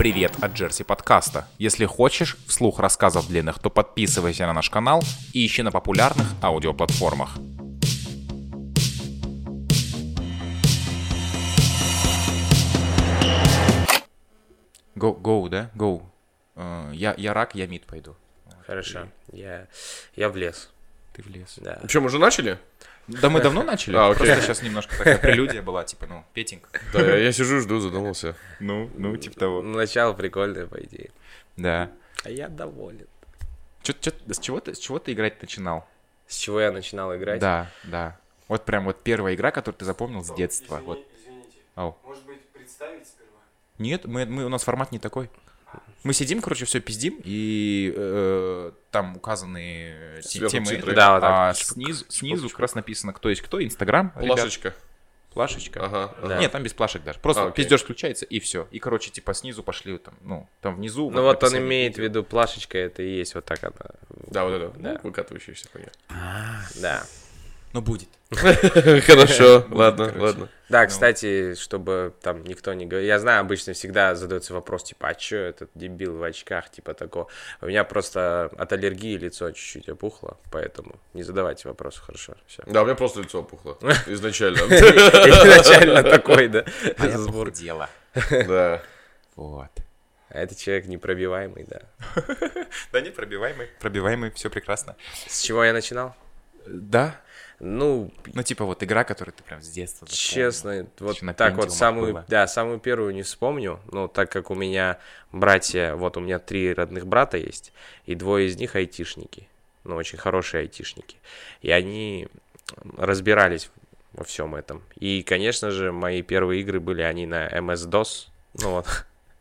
Привет от Джерси подкаста. Если хочешь вслух рассказов длинных, то подписывайся на наш канал и ищи на популярных аудиоплатформах. Go, go, да? Go. Э, Я, я рак, я мид пойду. Хорошо. Я, я в лес. Ты в лес. Да. Че, мы уже начали? Да мы давно начали. А, окей. Просто сейчас немножко такая прелюдия была, типа, ну, Петенька. Да, я, я сижу, жду, задумался. Ну, ну, типа того. Начало прикольное, по идее. Да. А я доволен. Чё, чё, с чего ты, с чего ты играть начинал? С чего я начинал играть? Да, да. Вот прям вот первая игра, которую ты запомнил с детства. Вот. Ау. Может быть, представить сперва? Нет, мы, мы, у нас формат не такой. Мы сидим, короче, все пиздим, и э, там указаны Сверху темы. титры. Да, вот а снизу, снизу как раз написано, кто есть кто. Инстаграм. ребят, Плашечка. Плашечка. Ага. ага. Да. Нет, там без плашек даже. Просто А, пиздеж включается, и все. И, короче, типа снизу пошли, там, ну, там внизу. Ну вот он имеет в виду плашечка, это и есть вот так она. Да, вот это. Да. Ну, выкатывающаяся хуйня. Да. Ну, будет. Хорошо, ладно, ладно. Да, кстати, чтобы там никто не говорил. Я знаю, обычно всегда задается вопрос, типа, а чё этот дебил в очках, типа такого. У меня просто от аллергии лицо чуть-чуть опухло, поэтому не задавайте вопросы, хорошо. Все. Да, у меня просто лицо опухло. Изначально. Изначально такой, да. А я Сбор. похудела. Да. Вот. А это человек непробиваемый, да. Да не, пробиваемый. Пробиваемый, все прекрасно. С чего я начинал? Да. Ну, Ну, типа вот игра, которую ты прям с детства запомнил. честно, вот на так вот самую, было. да, самую первую не вспомню, но так как у меня братья, вот у меня три родных брата есть, и двое из них айтишники, ну, очень хорошие айтишники, и они разбирались во всем этом. И, конечно же, мои первые игры были они на MS-DOS, ну вот,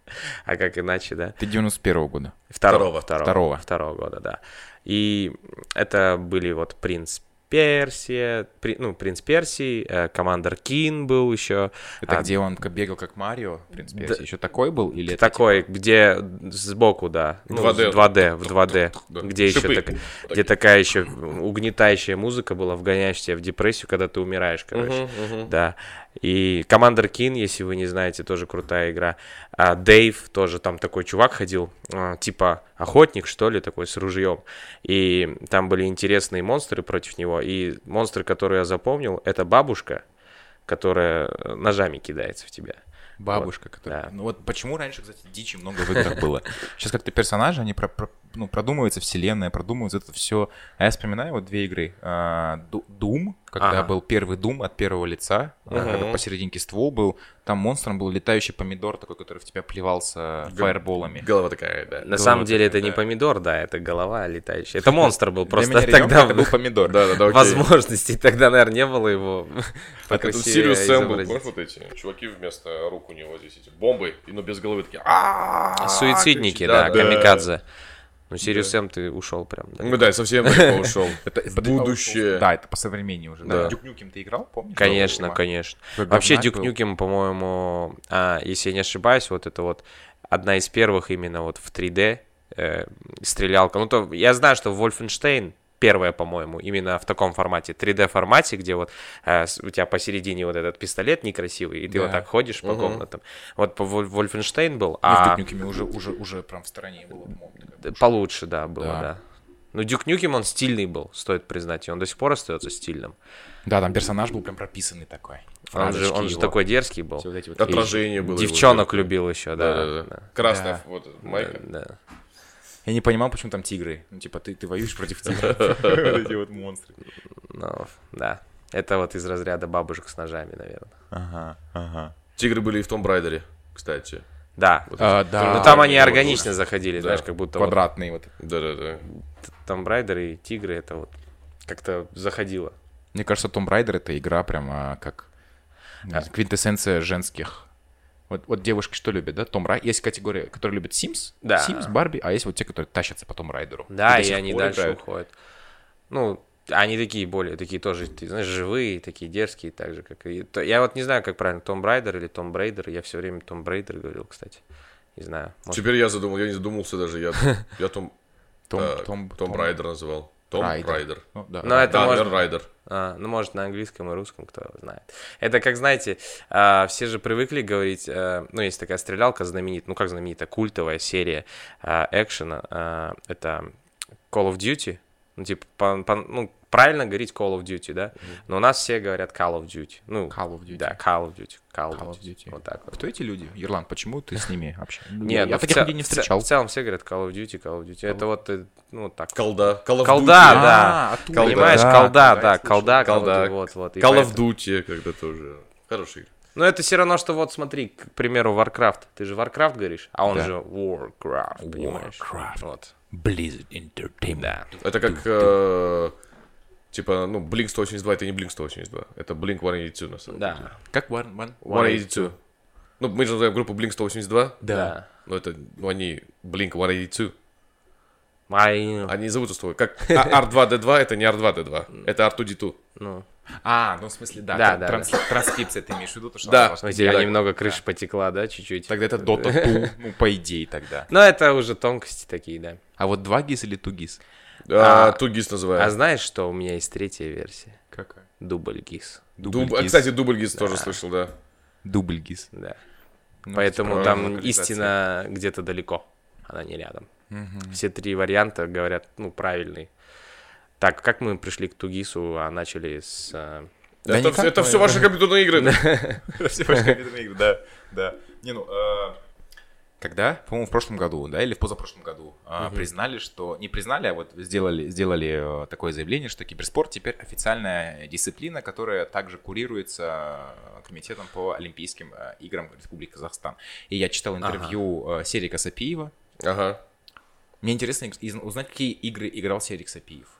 а как иначе, да? Ты 91 года. Второго. Второго. Второго. Второго. Второго года, да. И это были вот принц Персия, при- ну, принц Персии, э, командор Кин был еще. Это А, где он бегал как Марио, в принципе, Да. еще такой был? Или это Такой, где сбоку, да. Ну, 2D. 2D, в 2D. Да. Где еще Шипы. так- где такая еще угнетающая музыка была, вгоняешь тебя в депрессию, когда ты умираешь, короче. Мгм, мгм. Да. И Командер Кин, если вы не знаете, тоже крутая игра. А Дэйв тоже там такой чувак ходил, а, типа охотник, что ли, такой с ружьем. И там были интересные монстры против него. И монстры, которые я запомнил, это бабушка, которая э, ножами кидается в тебя. Бабушка, которая... да. Ну вот почему раньше, кстати, дичи много в играх было? Сейчас как-то персонажи, они про- про- ну, продумываются, вселенная, продумываются это все. А я вспоминаю вот две игры. А, Doom, когда Ага. был первый Doom от первого лица, а, Мгм. когда посерединке ствол был, там монстром был летающий помидор такой, который в тебя плевался фаерболами. Голова такая, да. На Голова самом деле такая, это не да. помидор, да, это голова летающая. Это монстр был, Для просто меня ребенка тогда это был помидор. Да, да, да, возможностей тогда, наверное, не было его Так, это покрасивее Сириус Сэм был, помнишь, вот эти чуваки вместо рук у него здесь эти бомбы, ну без головы такие «А-а-а!» Суицидники, да, камикадзе. Ну, Serious Sam, ты ушел прям. да. Ну да, совсем далеко ушел. Это В будущее. Да, это посовременнее уже. Да. Да. Duke Nukem ты играл, помнишь? Конечно, конечно. Вообще, говнарь Дюк был. Нюкем, по-моему, а, если я не ошибаюсь, вот это вот одна из первых именно вот в 3D э, стрелялка. Ну, то я знаю, что Wolfenstein первая, по-моему, именно в таком формате, 3D формате, где вот э, у тебя посередине вот этот пистолет некрасивый, и ты Да. вот так ходишь по Мгм. комнатам. Вот по Wolf- Wolfenstein был, Ну, в а Нюкеме уже, уже, уже прям в стороне было. такая получше, да, было, Да. да. Ну, Duke Nukem, он стильный был, стоит признать, и он до сих пор остается стильным. Да, там персонаж был прям прописанный такой. Он же, он же его. такой дерзкий был. Все вот эти вот Отражение было. его Девчонок зеркало. любил еще, да. Да, да, да. Красная Да. вот майка. Да, да. Я не понимал, почему там тигры. Ну, типа, ты, ты воюешь против тигров. Вот эти вот монстры. Ну, да. Это вот из разряда бабушек с ножами, наверное. Ага, ага. Тигры были и в Том Брайдере, кстати. Да. Вот А, да. Ну там они органично заходили, Да. знаешь, как будто вот Квадратные вот. Да-да-да. Том Брайдер и Тигры это вот как-то заходило. Мне кажется, Том Райдер это игра прямо как знаю, квинтэссенция женских. Вот, вот девушки что любят, да? Том Райдер. Есть категория, которые любят Sims, Да. Sims, Барби, а есть вот те, которые тащатся по Том Райдеру. Да, и сих они дальше играют. уходят. Ну, они такие более, такие тоже, ты знаешь, живые, такие дерзкие, так же, как и... Я вот не знаю, как правильно, Том Брайдер или Том Брейдер. Я все время Том Брейдер говорил, кстати. Не знаю. может, Теперь я задумал, я не задумался даже, я, я Том, Том, так, Том, Том Брайдер называл. Том Райдер. Райдер. Ну, да. Но это Да, может- Райдер. А, ну, может, на английском и русском, кто знает. Это как, знаете, а, все же привыкли говорить, а, ну, есть такая стрелялка знаменитая, ну, как знаменитая, культовая серия а, экшена, а, это Call of Duty, ну, типа, по- по- ну, правильно говорить Call of Duty, да? Но у нас все говорят Call of Duty. Ну, Call of Duty. Да, Call of Duty. Call, Call of Duty. Duty. Вот так вот. Кто эти люди? Ирланд, почему ты с ними общаешься? Нет, я ну, таких людей не встречал. В целом все говорят Call of Duty, Call of Duty. Это вот, э, ну, так. Колда. Call of Колда, да. Понимаешь, Да, колда, да, колда, Колда. Call of Duty когда тоже. Хороший. Ну, это все равно, что вот смотри, к примеру, Warcraft. Ты же Warcraft говоришь, а он Да. же Warcraft, понимаешь? Warcraft. Вот. Blizzard Entertainment. Да. Это как, э, типа, ну, Blink 182 это не Blink 182, это Blink 182 на самом деле. Да. Как One, one? 182. Ну, мы же называем группу Blink 182, Да. но это, ну, они Blink 182. Ай, Они зовутся с тобой. Как А- R2D2 это не R2D2, это R2D2. ну, А, ну в смысле, да. Да, да, транс- Транскрипция ты имеешь в виду? То, что Да. у тебя Да. немного крыша потекла, да, чуть-чуть? Тогда это Dota 2, ну, по идее тогда. Но это уже тонкости такие, да. А вот 2 гис или 2 гис? А, А- Тугис А называют. знаешь, что у меня есть третья версия? Какая? Дубль ГИС. Дуб- а, Кстати, дубль ГИС тоже слышал, да. Дубль гис. Да. Ну, Поэтому там истина где-то далеко, она не рядом. Все три варианта говорят, ну, правильные. Так, как мы пришли к Тугису, а начали с... э, Да это, никак, это все ваши компьютерные игры. Все ваши компьютерные игры, да, да. Не, ну, э, когда, по-моему, в прошлом году, да, или в позапрошлом году, э, признали, что, не признали, а вот сделали, сделали э, такое заявление, что киберспорт теперь официальная дисциплина, которая также курируется э, комитетом по Олимпийским играм Республики Казахстан. И я читал интервью э, Серика Сапиева. Ага. Мне интересно узнать, какие игры играл Серик Сапиев.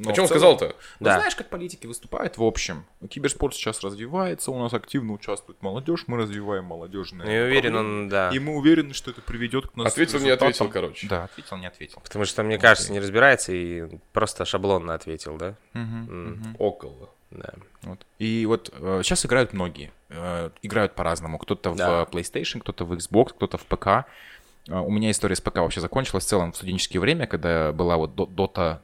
Но О чем целом- сказал-то? ну, Да. знаешь, как политики выступают в общем. Киберспорт сейчас развивается, у нас активно участвует молодежь, мы развиваем молодежное. Ну, Я уверен, он, да. И мы уверены, что это приведет к нас Ответил, не результатам. ответил, короче. Да, ответил, не ответил. Потому что, мне кажется, не разбирается и просто шаблонно ответил, да? Мгм, М, мгм. Около. Да. Вот. И вот э, сейчас играют многие. Э, играют по-разному. Кто-то Да. в PlayStation, кто-то в Xbox, кто-то в ПК. Э, у меня история с ПК вообще закончилась в целом в студенческое время, когда была вот до- Дота,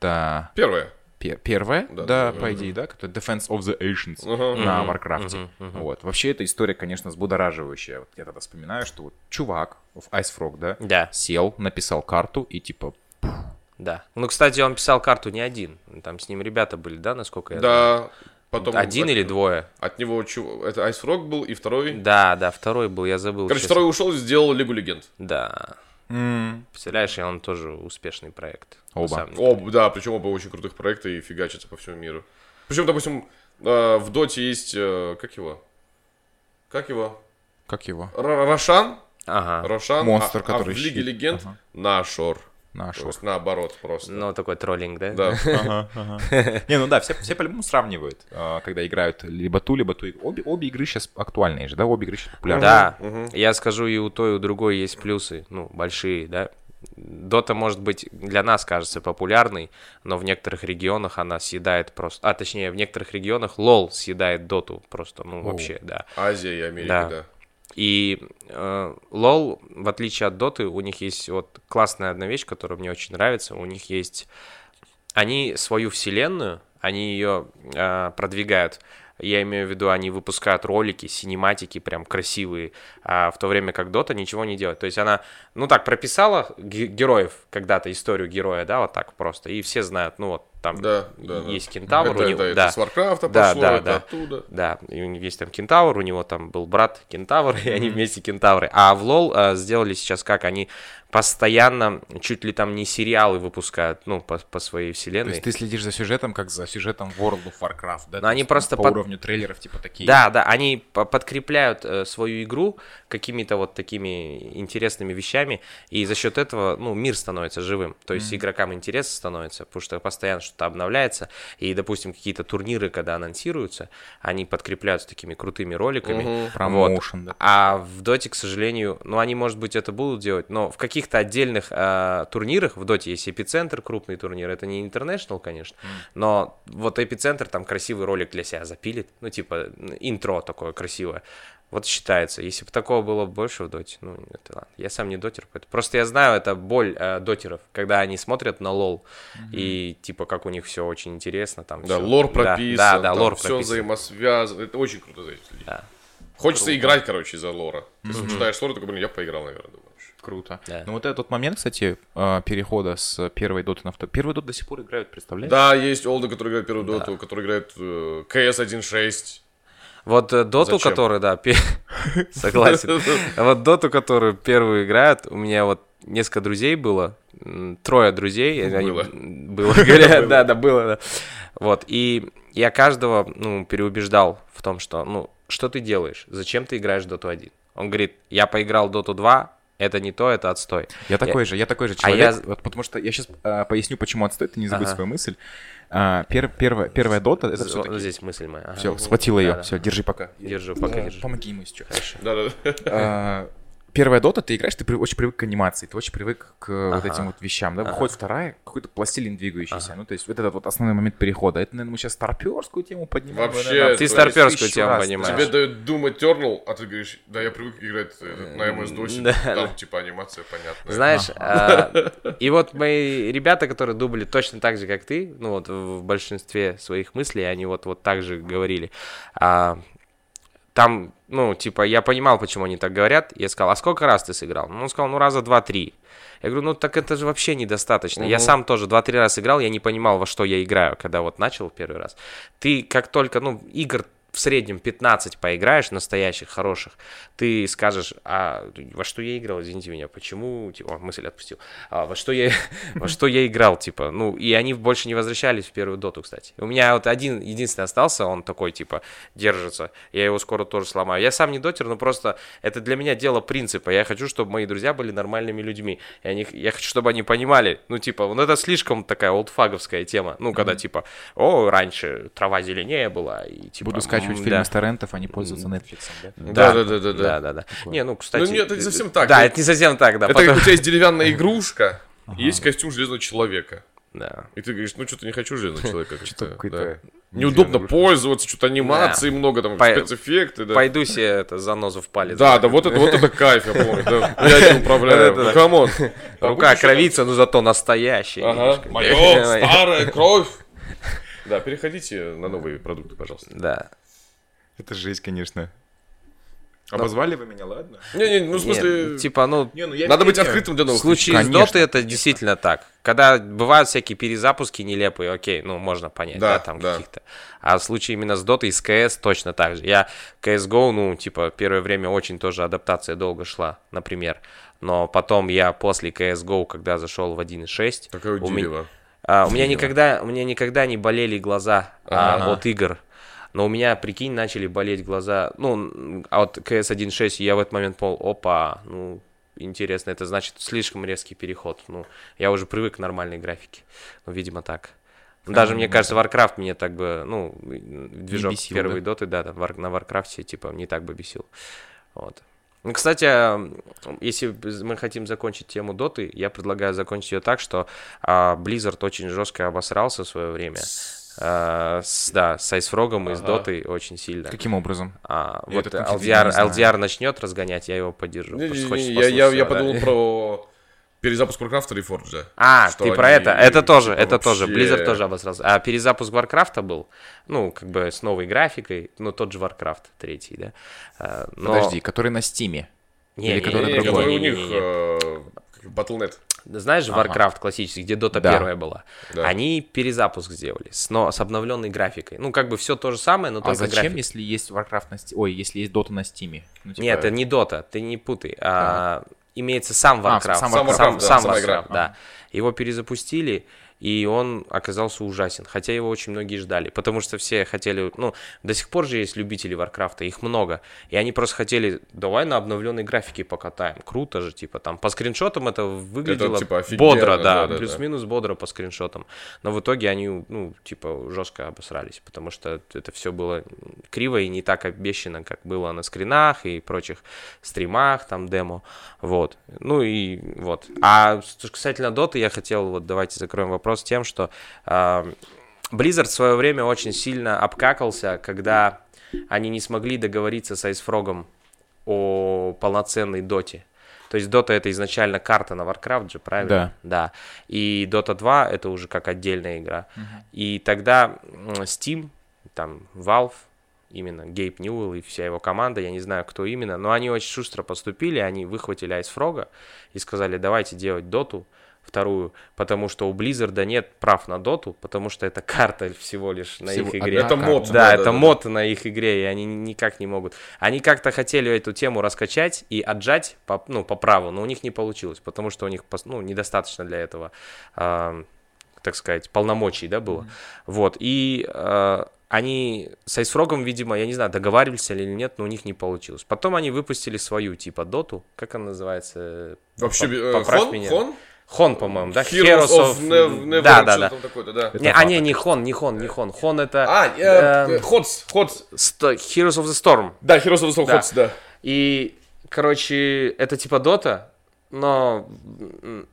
Дота Первое. пе- первая, Да, да, да, по идее, да, которая Defense of the Ancients Ага. на Варкрафте. мгм, мгм. Вот. Вообще эта история, конечно, взбудораживающая. Вот я тогда вспоминаю, что вот чувак в IceFrog, да, Да, сел, написал карту и типа да. Ну, кстати, он писал карту не один. Там с ним ребята были, да, насколько я знаю? Да. Потом Один от- или двое? От него чу- это IceFrog был, и второй. Да, да, второй был, я забыл. Короче, честно. второй ушел и сделал Лигу Легенд. Да. М, Представляешь, и он тоже успешный проект. Оба. самом деле. О, да, причем оба очень крутых проекта и фигачатся по всему миру. Причем, допустим, э, в Доте есть, э, как его? Как его? как его? Р- Рошан? Ага. Рошан. Монстр, а- а который в Лиге щит. Легенд Ага. Нашор. Наш. То есть наоборот просто. Ну, такой троллинг, да? Да. Ага, ага. Не, ну да, все, все по-любому сравнивают, э, когда играют либо ту, либо ту. Обе, обе игры сейчас актуальные же, да? Обе игры сейчас популярны. Да, я скажу, и у той, и у другой есть плюсы, ну, большие, да. Дота, может быть, для нас кажется популярной, но в некоторых регионах она съедает просто... А, точнее, в некоторых регионах лол съедает доту просто, ну, вообще, да. Азия и Америка, Да. да. И э, лол, в отличие от доты, у них есть вот классная одна вещь, которая мне очень нравится. У них есть... Они свою вселенную, они ее э, продвигают. Я имею в виду, они выпускают ролики, синематики прям красивые, а в то время как Дота ничего не делает. То есть она, ну так, прописала ге- героев когда-то, историю героя, да, вот так просто, и все знают, ну вот там Да, да, да. есть кентавр, это, у него, это, да. это с Варкрафта Да, пошло, да, это да. оттуда. Да, и у него есть там кентавр, у него там был брат кентавр, и они вместе кентавры. А в LoL а, сделали сейчас как? Они постоянно чуть ли там не сериалы выпускают, ну, по, по своей То вселенной. есть ты следишь за сюжетом, как за сюжетом World of Warcraft, да? Но То они есть просто по под- уровню трейлеров типа такие. Да, да, они по- подкрепляют э, свою игру какими-то вот такими интересными вещами, и за счет этого, ну, мир становится живым. То есть игрокам интерес становится, потому что постоянно что-то обновляется, и, допустим, какие-то турниры, когда анонсируются, они подкрепляются такими крутыми роликами. Мгм. Вот. Да. А в Доте, к сожалению, ну, они, может быть, это будут делать, но в каких-то отдельных а, турнирах, в Доте есть Эпицентр, крупный турнир, это не International, конечно, но вот Эпицентр там красивый ролик для себя запилит, ну, типа, интро такое красивое. Вот считается. Если бы такого было больше в доте, ну, это ладно. Я сам не дотер, поэтому... Просто я знаю, это боль э, дотеров, когда они смотрят на лол, и типа как у них все очень интересно, там Да, всё. лор прописан, Да, да, да там лор все прописан. взаимосвязано. Это очень круто за людей. Да. Хочется играть, короче, из-за лора. Есть, вот читаешь лор, такой, блин, я поиграл, наверное, думаешь. Круто. Да. Ну вот этот момент, кстати, э, перехода с первой доты на вторую. Первый дот до сих пор играют, представляешь? Да, есть олды, которые играют первую доту, которые играют э, CS 1.6. Вот э, доту, Зачем? который, да, согласен. Вот доту, которую первую играют, у меня вот несколько друзей было, трое друзей. и они- Было. Было, говорят, да, да, было, да. Вот, и я каждого, ну, переубеждал в том, что, ну, что ты делаешь, зачем ты играешь в доту 1? Он говорит, я поиграл в доту 2, это не то, это отстой. Я такой же, я такой же А человек, я- вот потому что я сейчас поясню, почему отстой, ты не забудь Ага. свою мысль. А, пер- первая, первая дота, это все здесь мысль моя. ага. Все, схватила ее, Да, все, держи пока. Держу, пока Да, держу. Помоги ему сейчас. Да-да. А, Первая дота, ты играешь, ты при- очень привык к анимации, ты очень привык к вот Ага. этим вот вещам. Да? Ага. Выходит вторая, какой-то пластилин двигающийся. Ну, то есть вот этот вот основной момент перехода. Это, наверное, мы сейчас старперскую тему поднимаем. Вообще, наверное, Ты старперскую тему раз. поднимаешь. Тебе дают Doom Eternal, а ты говоришь, да, я привык играть э, на MS-DOS, Да. там типа анимация понятная. Знаешь, а, и вот мои ребята, которые дубли точно так же, как ты, ну вот в большинстве своих мыслей, они вот, вот так же говорили. Там, ну, типа, я понимал, почему они так говорят. Я сказал, а сколько раз ты сыграл? Ну, он сказал, ну, раза два-три. Я говорю, ну, так это же вообще недостаточно. Я Мгм. сам тоже два-три раза играл, я не понимал, во что я играю, когда вот начал первый раз. Ты как только, ну, игр в среднем 15 поиграешь, настоящих, хороших, ты скажешь, а во что я играл, извините меня, почему, типа, о, мысль отпустил, а, во что я, во что я играл, типа, ну, и они больше не возвращались в первую доту, кстати. У меня вот один, единственный остался, он такой, типа, держится, я его скоро тоже сломаю. Я сам не дотер, но просто это для меня дело принципа, я хочу, чтобы мои друзья были нормальными людьми, и они, я хочу, чтобы они понимали, ну, типа, ну, это слишком такая олдфаговская тема, ну, когда, типа, о, раньше трава зеленее была, и, типа, Буду скачивать фильмы да. с торрентов, а не пользоваться Netflix. Да? Да, да, да, да, да. Да, да, да. Не, ну, кстати... Ну, нет, это не совсем так. Да, Ну, это не совсем так, да. Это как у тебя есть деревянная игрушка, и есть костюм железного человека. Да. И ты говоришь, ну что-то не хочу железного человека. да. не Неудобно пользоваться, что-то анимации много, там По- спецэффекты, да. Пойду себе это занозу в палец. Да, да, вот это, вот это кайф, я помню, да. Я этим управляю. Ну, come on. Рука кровится, но зато настоящая. Ага, мое, старая кровь. Да, переходите на новые продукты, пожалуйста. Да. Это жесть, конечно. Обозвали вы меня, ладно? Не-не, ну в смысле, Нет, типа, ну, Не, ну я надо не быть открытым для в новых случае Конечно, с Дотой это действительно так. Когда бывают всякие перезапуски нелепые, окей, ну, можно понять, да, Да, там да. каких-то. А в случае именно с Дотой и с КС точно так же. Я CSGO, ну, типа, первое время очень тоже адаптация долго шла, например. Но потом я после CSGO, когда зашел в 1.6, Такое у меня-. А, у меня никогда, у меня никогда не болели глаза а, от игр. Но у меня, прикинь, начали болеть глаза. Ну, а от CS 1.6 я в этот момент понял, опа, ну, интересно, это значит слишком резкий переход. Ну, я уже привык к нормальной графике. Ну, видимо, так. Даже, мне кажется, Warcraft меня так бы, ну, движок бесил, первой доты, да, там, на Warcraft, типа, не так бы бесил. Вот. Ну, кстати, если мы хотим закончить тему доты, я предлагаю закончить ее так, что а, Blizzard очень жестко обосрался в свое время. А, с, да, с Айсфрогом и с Ага. дотой очень сильно. Каким образом? А, Я вот LDR, не. LDR начнет разгонять, я его поддержу. Не-не-не, Просто хочется Я я- я подумал про перезапуск Warcraft и Reforged. А, ты про это? Это тоже, типа, это тоже. Blizzard тоже обосрался. А перезапуск Варкрафта был, ну, как бы с новой графикой, ну, тот же Warcraft третий, да. А, но- Подожди, который на Стиме. Не, или не, который не, Не, не, другой? который не, у не, них не, не. Battle.net. Знаешь Ага. Warcraft классический, где Dota Да. первая была? Да. Они перезапуск сделали с, но, с обновленной графикой. Ну, как бы все то же самое, но А только зачем, графика. если есть Warcraft на Steam? Ой, если есть Dota на Стиме? Ну, типа, Нет, это не Dota, ты не путай. А, имеется сам А, Warcraft. сам сам, Warcraft, сам, да, сам сама Warcraft, да. Его перезапустили, и он оказался ужасен. Хотя его очень многие ждали. Потому что все хотели... Ну, до сих пор же есть любители Варкрафта, их много. И они просто хотели, давай на обновленной графике покатаем. Круто же, типа там. По скриншотам это выглядело типа, офигенно, бодро, да. да, да, Плюс-минус бодро по скриншотам. Но в итоге они, ну, типа, жестко обосрались. Потому что это все было криво и не так обещано, как было на скринах и прочих стримах, там, демо. Вот. Ну и вот. А касательно Доты я хотел, вот давайте закроем вопрос тем, что а, Blizzard в свое время очень сильно обкакался, когда они не смогли договориться с Айсфрогом о полноценной доте. То есть Dota это изначально карта на Warcraft же, правильно? Да. Да. И Dota 2 это уже как отдельная игра. И тогда Steam, там Valve, именно Гейб Ньюэлл и вся его команда, я не знаю, кто именно, но они очень шустро поступили, они выхватили Айсфрога и сказали, давайте делать доту вторую, потому что у Blizzard нет прав на доту, потому что это карта всего лишь на Всего их игре. Это мод. Да, да, это да, мод на их игре, и они никак не могут. Они как-то хотели эту тему раскачать и отжать по, ну, по праву, но у них не получилось, потому что у них ну, недостаточно для этого, а, так сказать, полномочий, да, было. Вот, и а, они с Айсфрогом, видимо, я не знаю, договаривались или нет, но у них не получилось. Потом они выпустили свою, типа, доту, как она называется? Вообще, По- э, поправь Хон? меня. Хон? Хон, по-моему, да? Heroes of Nev- Neverwinter, Да, да, да. да. Не, а, не, не Хон, не Хон, не Хон. Хон это... А, э, эм, э, Ходс, Ходс. Heroes of the Storm. Да, Heroes of the Storm, Да. Ходс, да. И, короче, это типа Дота, но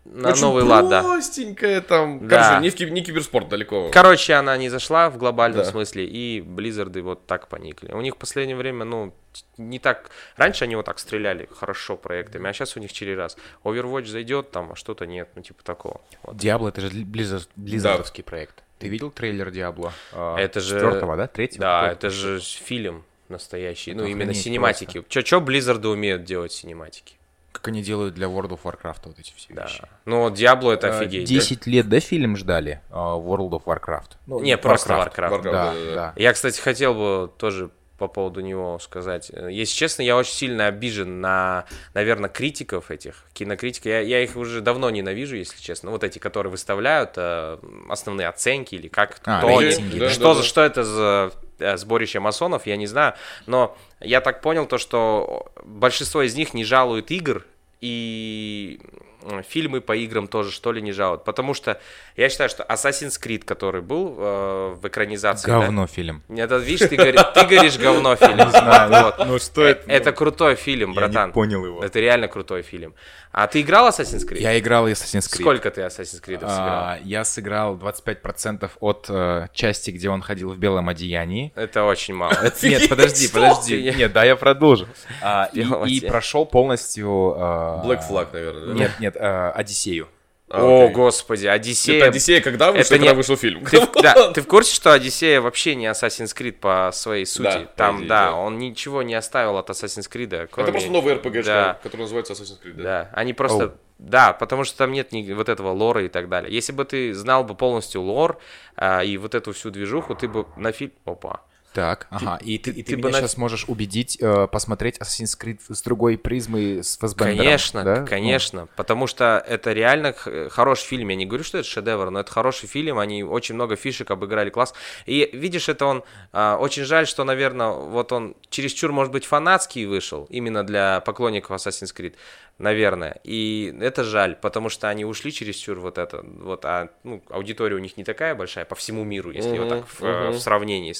на Очень новый лад, да. простенькая там. Да. Короче, не, в не киберспорт далеко. Короче, она не зашла в глобальном Да. смысле, и Близзарды вот так поникли. У них в последнее время, ну, не так... Раньше они вот так стреляли хорошо проектами, а сейчас у них через раз. Overwatch зайдет там, а что-то нет, ну, типа такого. Вот. Диабло это же Blizzard, Blizzard овский проект. Ты видел трейлер Диабло? Это же- Четвертого, да? Третьего? Да, это же фильм настоящий, ну, Это именно синематики. Чё, чё Близзарды умеют делать синематики? Как они делают для World of Warcraft вот эти все Да. вещи. Ну, Диабло это Э, офигеть. да? 10 лет, да, фильм ждали э, World of Warcraft? Ну, Не, просто Warcraft. Warcraft. Да, Да, да, да. да. Я, кстати, хотел бы тоже по поводу него сказать. Если честно, я очень сильно обижен на, наверное, критиков этих, кинокритиков. Я, я их уже давно ненавижу, если честно. Вот эти, которые выставляют э, основные оценки или как, А, кто они, рейтинги, да, что, да, за- да. что это за э, сборище масонов, я не знаю. Но я так понял то, что большинство из них не жалуют игр и м, фильмы по играм тоже что ли не жалуют. Потому что я считаю, что Assassin's Creed, который был э, в экранизации... да, Говно фильм. это, видишь, ты, говори- ты говоришь говно фильм. Вот. Ну что Э, Это крутой фильм, Я не братан. понял его. Это реально крутой фильм. А ты играл Assassin's Creed? Я играл Assassin's Creed. Сколько ты Assassin's Creed сыграл? А, я сыграл 25% от э, части, где он ходил в белом одеянии. Это очень мало. Нет, подожди, подожди. Нет, да, я продолжу. А, и, прошел полностью... э, Black Flag, наверное, да? Нет, нет, э, Одиссею. А, О, окей. господи, Одиссея. Это Одиссея когда вышел, Это когда не- вышел фильм? Ты, в- да, ты в курсе, что Одиссея вообще не Assassin's Creed по своей сути? Да, Там, идее, да, да. он ничего не оставил от Assassin's Creed, кроме... Это просто новый RPG, Да. который называется Assassin's Creed. да. Да, они просто... Да, потому что там нет ни вот этого лора и так далее. Если бы ты знал бы полностью лор а, и вот эту всю движуху, ты бы на фильм... Опа. Так, ага. И ты, и ты, ты бы меня на- сейчас можешь убедить э, посмотреть Assassin's Creed с другой призмой, с Фасбендером. Конечно, да? Ну, конечно, потому что это реально х- хороший фильм. Я не говорю, что это шедевр, но это хороший фильм. Они очень много фишек обыграли класс. И видишь, это он а, очень жаль, что, наверное, вот он чересчур, может быть, фанатский вышел именно для поклонников Assassin's Creed, наверное. И это жаль, потому что они ушли чересчур вот это, вот, а ну, аудитория у них не такая большая по всему миру, если вот так в, э, в сравнении.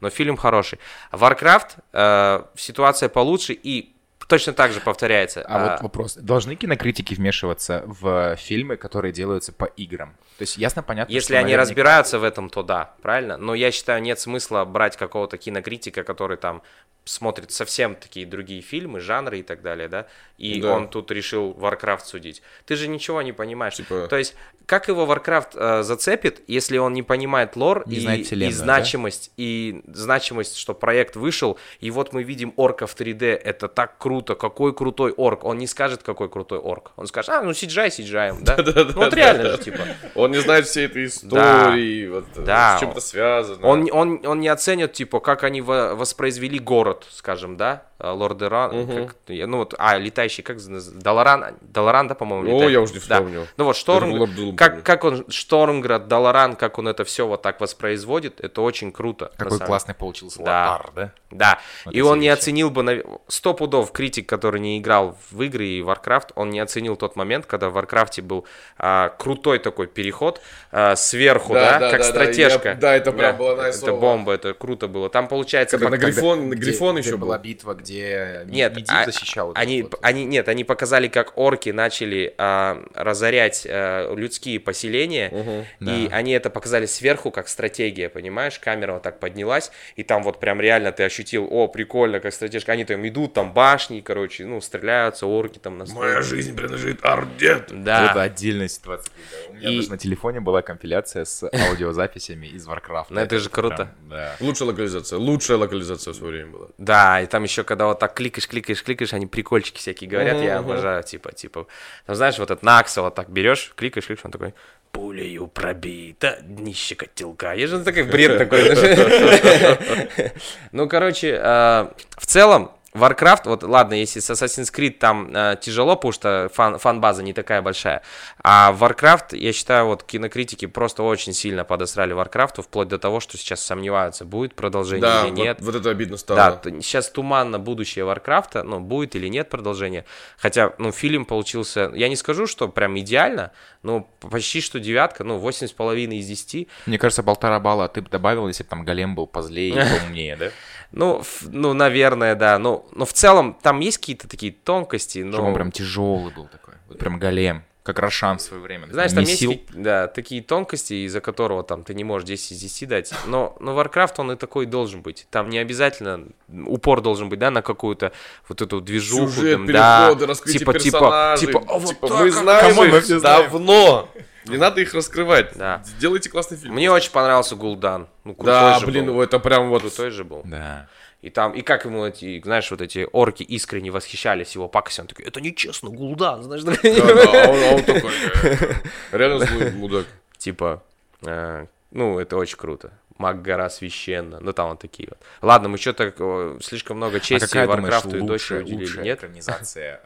Но фильм хороший. Warcraft э, ситуация получше и точно так же повторяется. А вот вопрос. Должны кинокритики вмешиваться в фильмы, которые делаются по играм? То есть ясно, понятно, Если что они наверняка- разбираются в этом, то да, правильно. Но я считаю, нет смысла брать какого-то кинокритика, который там смотрит совсем такие другие фильмы, жанры и так далее, да, и Да. он тут решил Warcraft судить. Ты же ничего не понимаешь. Типа- То есть, как его Warcraft э, зацепит, если он не понимает лор Не и, знает и вселенную, да? значимость, и значимость, что проект вышел, и вот мы видим орка в 3D, это так круто, какой крутой орк. Он не скажет, какой крутой орк. Он скажет, а, ну CGI, CGI, да? Ну вот реально же, типа. Он не знает всей этой истории, вот, э, Да. с чем это связано. Он, он, он не оценит, типа, как они во- воспроизвели город, скажем, да? А, Лордеран, как- ну вот, а, летающий, как Даларан, Даларан, да, по-моему? О, я уже не вспомню. Ну вот, Шторм, Лорд как, он, Штормград, Даларан, как он это все вот так воспроизводит, это очень круто. Какой классный получился лотар, да? Да, и он не оценил бы, сто пудов, критик который не играл в игры и Warcraft, он не оценил тот момент, когда в Warcraft был а, крутой такой переход а, сверху, да, Да, да, как да, да, стратежка. я- да, это прям было Это найсово. бомба, это круто было. Там получается... Когда на Грифон, Где- Грифон где еще была был. битва, где Нет, Медивh а- защищал. Они, вот. они, нет, они показали, как орки начали а, разорять а, людские поселения, и Да. они это показали сверху, как стратегия, понимаешь? Камера вот так поднялась, и там вот прям реально ты ощутил, о, прикольно, как стратежка. Они там идут, там башни, короче, ну, стреляются, орки там на Моя жизнь принадлежит Ардет. Да. Это отдельная ситуация. У меня И- даже на телефоне была компиляция с аудиозаписями из Warcraft. Ну, это же круто. Да. Лучшая локализация. Лучшая локализация в свое время была. Да, и там еще, когда вот так кликаешь, кликаешь, кликаешь, они прикольчики всякие говорят, я обожаю, типа, типа, там, знаешь, вот этот Накса вот так берешь, кликаешь, кликаешь, он такой, пулею пробита, днище котелка. Я же такой бред такой. Ну, короче, э, в целом, Warcraft, вот ладно, если с Assassin's Creed там э, тяжело, потому что фан, фан-база не такая большая, а Warcraft, я считаю, вот кинокритики просто очень сильно подосрали Warcraft, вплоть до того, что сейчас сомневаются, будет продолжение Да, или вот, нет. вот это обидно стало. Да, сейчас туманно будущее Варкрафта, ну, будет или нет продолжение. Хотя, ну, фильм получился, я не скажу, что прям идеально, но почти что девятка, ну, восемь с половиной из десяти. Мне кажется, полтора балла ты бы добавил, если бы там голем был позлее и поумнее, да? Ну, ну, наверное, да. Ну, но в целом там есть какие-то такие тонкости, но... Чтобы он прям тяжелый был такой. Вот прям голем. Как Рошан в свое время. Знаешь, там Месил. есть да, такие тонкости, из-за которого там ты не можешь 10 из 10 дать. Но, но Warcraft, он и такой должен быть. Там не обязательно упор должен быть, да, на какую-то вот эту движуху. Сюжет, там, да, переходы, раскрытие типа, типа, персонажей. типа, «А вот Типа, так, мы а знаем их все знаем». давно. Не надо их раскрывать. Да. Сделайте классный фильм. Мне очень понравился Гул'дан. Ну, крутой Да, же блин, был. это прям вот... Крутой же был. Да. И там, и как ему эти, знаешь, вот эти орки искренне восхищались его пакостью. Он такой, это нечестно, Гул'дан, знаешь, Да, да, а он, а он такой... э, Реально злой мудак. типа, э, ну, это очень круто. Мак'гора священна. Ну, там вот такие вот. Ладно, мы что-то э, слишком много А чести думаешь, Варкрафту и дочери уделили, нет? экранизация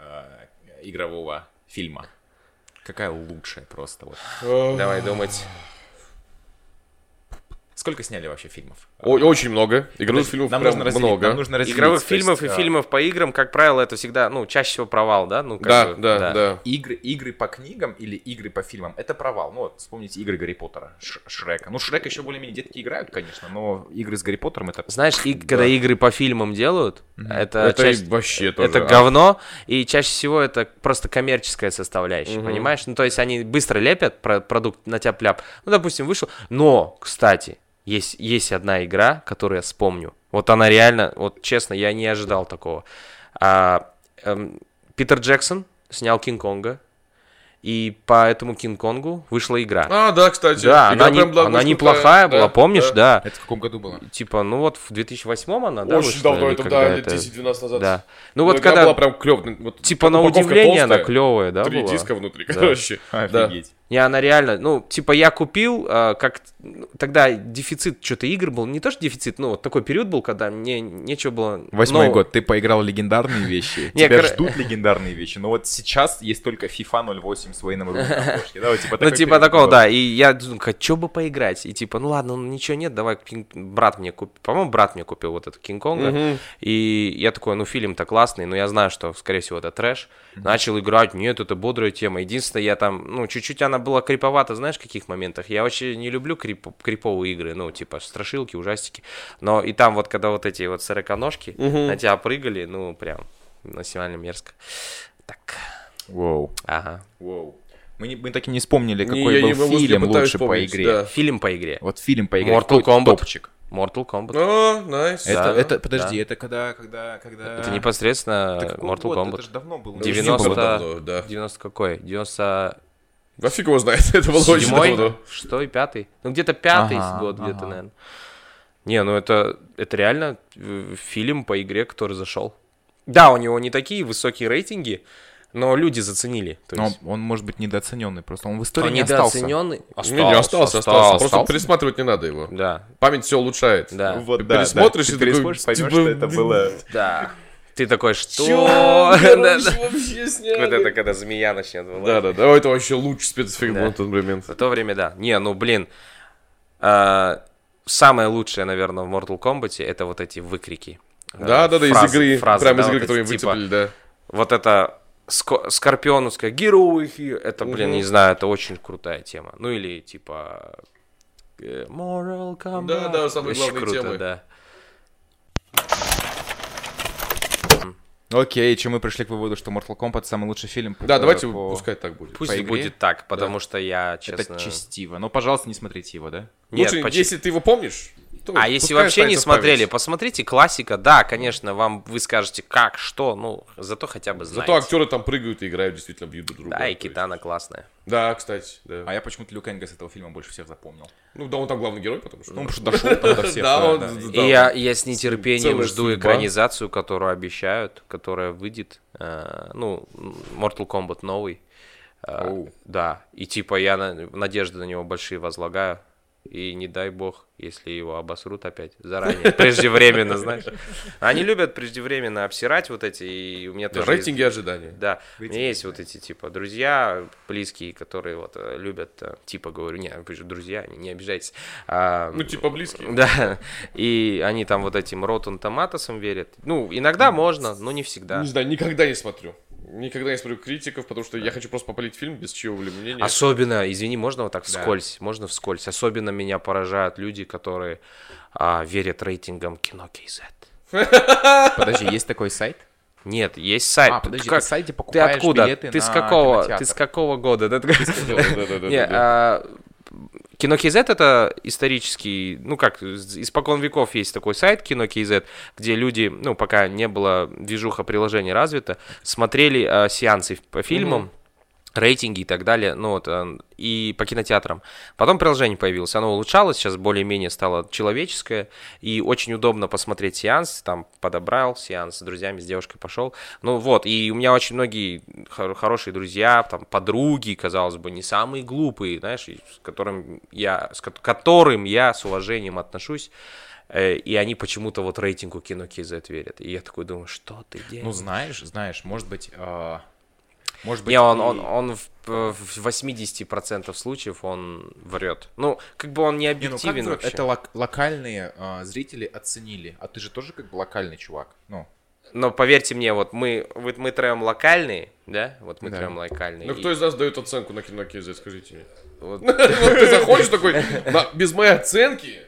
игрового фильма? Какая лучшая просто вот? Давай думать. Сколько сняли вообще фильмов? О- Очень много. Игровых фильмов нам прям нужно разделить, много. Нам нужно разделить. Игровых то есть, фильмов и э, фильмов по играм, как правило, это всегда, ну, чаще всего провал, да? Ну, как Да, бы, да, да. Игры, игры по книгам или игры по фильмам это провал. Ну, вот вспомните игры Гарри Поттера, Ш- Шрека. Ну, Шрека еще более-менее детки играют, конечно, но игры с Гарри Поттером это. Знаешь, и когда игры по фильмам делают, это, Это часть- и вообще тоже. это а. говно, и чаще всего это просто коммерческая составляющая, понимаешь? Ну, то есть они быстро лепят про- продукт на тяп-ляп. Ну, допустим, вышел. Но, кстати, есть, есть одна игра, которую я вспомню. Вот она реально, вот честно, я не ожидал такого. А, эм, Питер Джексон снял Кинг-Конга, и по этому Кинг-Конгу вышла игра. А, да, кстати. да, Игра она, не- была она неплохая крутая, была, да, помнишь, да. Это в каком году было? Типа, ну вот в 2008 она, да, Очень вышла, давно это, да, лет 10-12 назад. Да. Ну вот когда, была прям клёвая. Вот, типа, на удивление она толстая, клевая, да, Три была? диска внутри, короче. Да. Не, она реально, ну, типа, я купил, а, как ну, тогда дефицит что-то игр был, не то что дефицит, ну, вот такой период был, когда мне нечего было... Восьмой нового. год, ты поиграл легендарные вещи, тебя ждут легендарные вещи, но вот сейчас есть только FIFA 08 с Уэйном типа Ну, типа такого, да, и я думаю, что бы поиграть, и типа, ну ладно, ну ничего нет, давай, брат мне купил, по-моему, брат мне купил вот этот Кинг-Конга, и я такой, ну, фильм-то классный, но я знаю, что, скорее всего, это трэш, начал играть, нет, это бодрая тема, единственное, я там, ну, чуть-чуть она была криповата, знаешь, в каких моментах, я вообще не люблю крип- криповые игры, ну, типа, страшилки, ужастики, но и там вот, когда вот эти вот сороконожки на тебя прыгали, ну, прям, максимально мерзко. Так, Воу, ага. воу. Мы, не- мы так и не вспомнили, Не, какой не был я фильм лучше по игре. да. Фильм по игре. Вот фильм по игре. Mortal Kombat. Топчик. Mortal Kombat. О, найс. Это, Да, это, подожди, да. это когда, когда, когда... Это непосредственно Mortal год? Kombat. Это же давно было. Это же 90 было давно, да. 90 какой? 90 А фиг его знает, это было очень давно. Что и пятый? Ну где-то пятый Ага, год где-то, ага. наверное. Не, ну это, это реально э, фильм по игре, который зашел. Да, у него не такие высокие рейтинги, но люди заценили. То Но есть, он может быть недооцененный, просто он в истории он не остался. недооцененный. Не, не остался, остался. Просто остался. пересматривать не надо его. Да, Память все улучшает. да, Вот, Ты да, пересмотришь да. и Ты такой, пересмотришь, поймешь, типа, что это было... да. Ты такой, что? Вот это когда змея начнет вылазить. Да, да, да, это вообще лучший спецэффект на тот момент. В то время, да. Не, ну, блин. а, самое лучшее, наверное, в Mortal Kombat это вот эти выкрики. Да, да, да, из игры. фразы, Прям из игры, которые эти, типа, выцепили, да. Вот это ско- скорпионовская here, это, блин, не знаю, это очень крутая тема. Ну или типа э, Moral Combat. Да, да, самые главные круто, темы. да. Окей, чем мы пришли к выводу, что Mortal Kombat самый лучший фильм. Да, давайте по- пускай так будет. Пусть По будет так, потому что я, честно... Это честиво. Но, пожалуйста, не смотрите его, да? Нет, Лучше, поч- если ты его помнишь, то А если вообще не смотрели, посмотрите, классика, да, конечно, вам вы скажете, как, что, ну, зато хотя бы знаете. Зато актеры там прыгают и играют, действительно бьют друг друга. Да, и То есть- Китана классная. Да, кстати, да. А я почему-то Лю Кенга с этого фильма больше всех запомнил. Ну, да, он там главный герой, потому что... Ну, потому что дошел там до всех. Да, он- и я, с нетерпением жду экранизацию, которую обещают, которая выйдет, э, ну, Mortal Kombat новый. Оу. да, и типа я на- надежды на него большие возлагаю. И не дай бог, если его обосрут опять заранее, преждевременно, знаешь. Они любят преждевременно обсирать вот эти, и у меня Да, тоже есть- рейтинги ожидания. Да, у меня есть вот эти, типа, друзья близкие, которые вот э, любят, э, типа, говорю, не, друзья, не, не обижайтесь. А, Ну, типа близкие. Да, и они там вот этим Rotten Tomatoes верят. Ну, иногда можно, но не всегда. Не знаю, никогда не смотрю. Никогда не смотрю критиков, потому что я хочу просто попалить фильм без чьего ли мнения. Особенно, извини, можно вот так Да. вскользь, можно вскользь. Особенно меня поражают люди, которые а, верят рейтингам кино KZ. Подожди, есть такой сайт? Нет, есть сайт. А, подожди, Как- ты сайте Ты покупаешь откуда? билеты Ты с какого? кинотеатр. Ты с какого года? Кино KZ это исторический, ну как, испокон веков есть такой сайт Кино KZ, где люди, ну пока не было движуха приложения развита, смотрели а, сеансы по фильмам, рейтинги и так далее, ну вот, а, и по кинотеатрам. Потом приложение появилось, оно улучшалось, сейчас более-менее стало человеческое, и очень удобно посмотреть сеанс, там подобрал сеанс с друзьями, с девушкой пошел. Ну вот, и у меня очень многие хор- хорошие друзья, там, подруги, казалось бы, не самые глупые, знаешь, с которым я, с ко- которым я с уважением отношусь, э, и они почему-то вот рейтингу кино KZ верят. И я такой думаю, что ты делаешь? Ну, знаешь, знаешь, может быть... а, Может быть, Не, он, и- он, он в, э, в 80% случаев он врет. Ну, как бы он не Не, ну объективен вообще. это лок- локальные а, зрители оценили, а ты же тоже как бы локальный чувак, ну. Но поверьте мне, вот мы, вот мы троем локальные, да? Вот мы Да. троем локальные. Ну, И кто из нас дает оценку на кино KZ, скажите мне? вот- ты заходишь такой, «На- без моей оценки,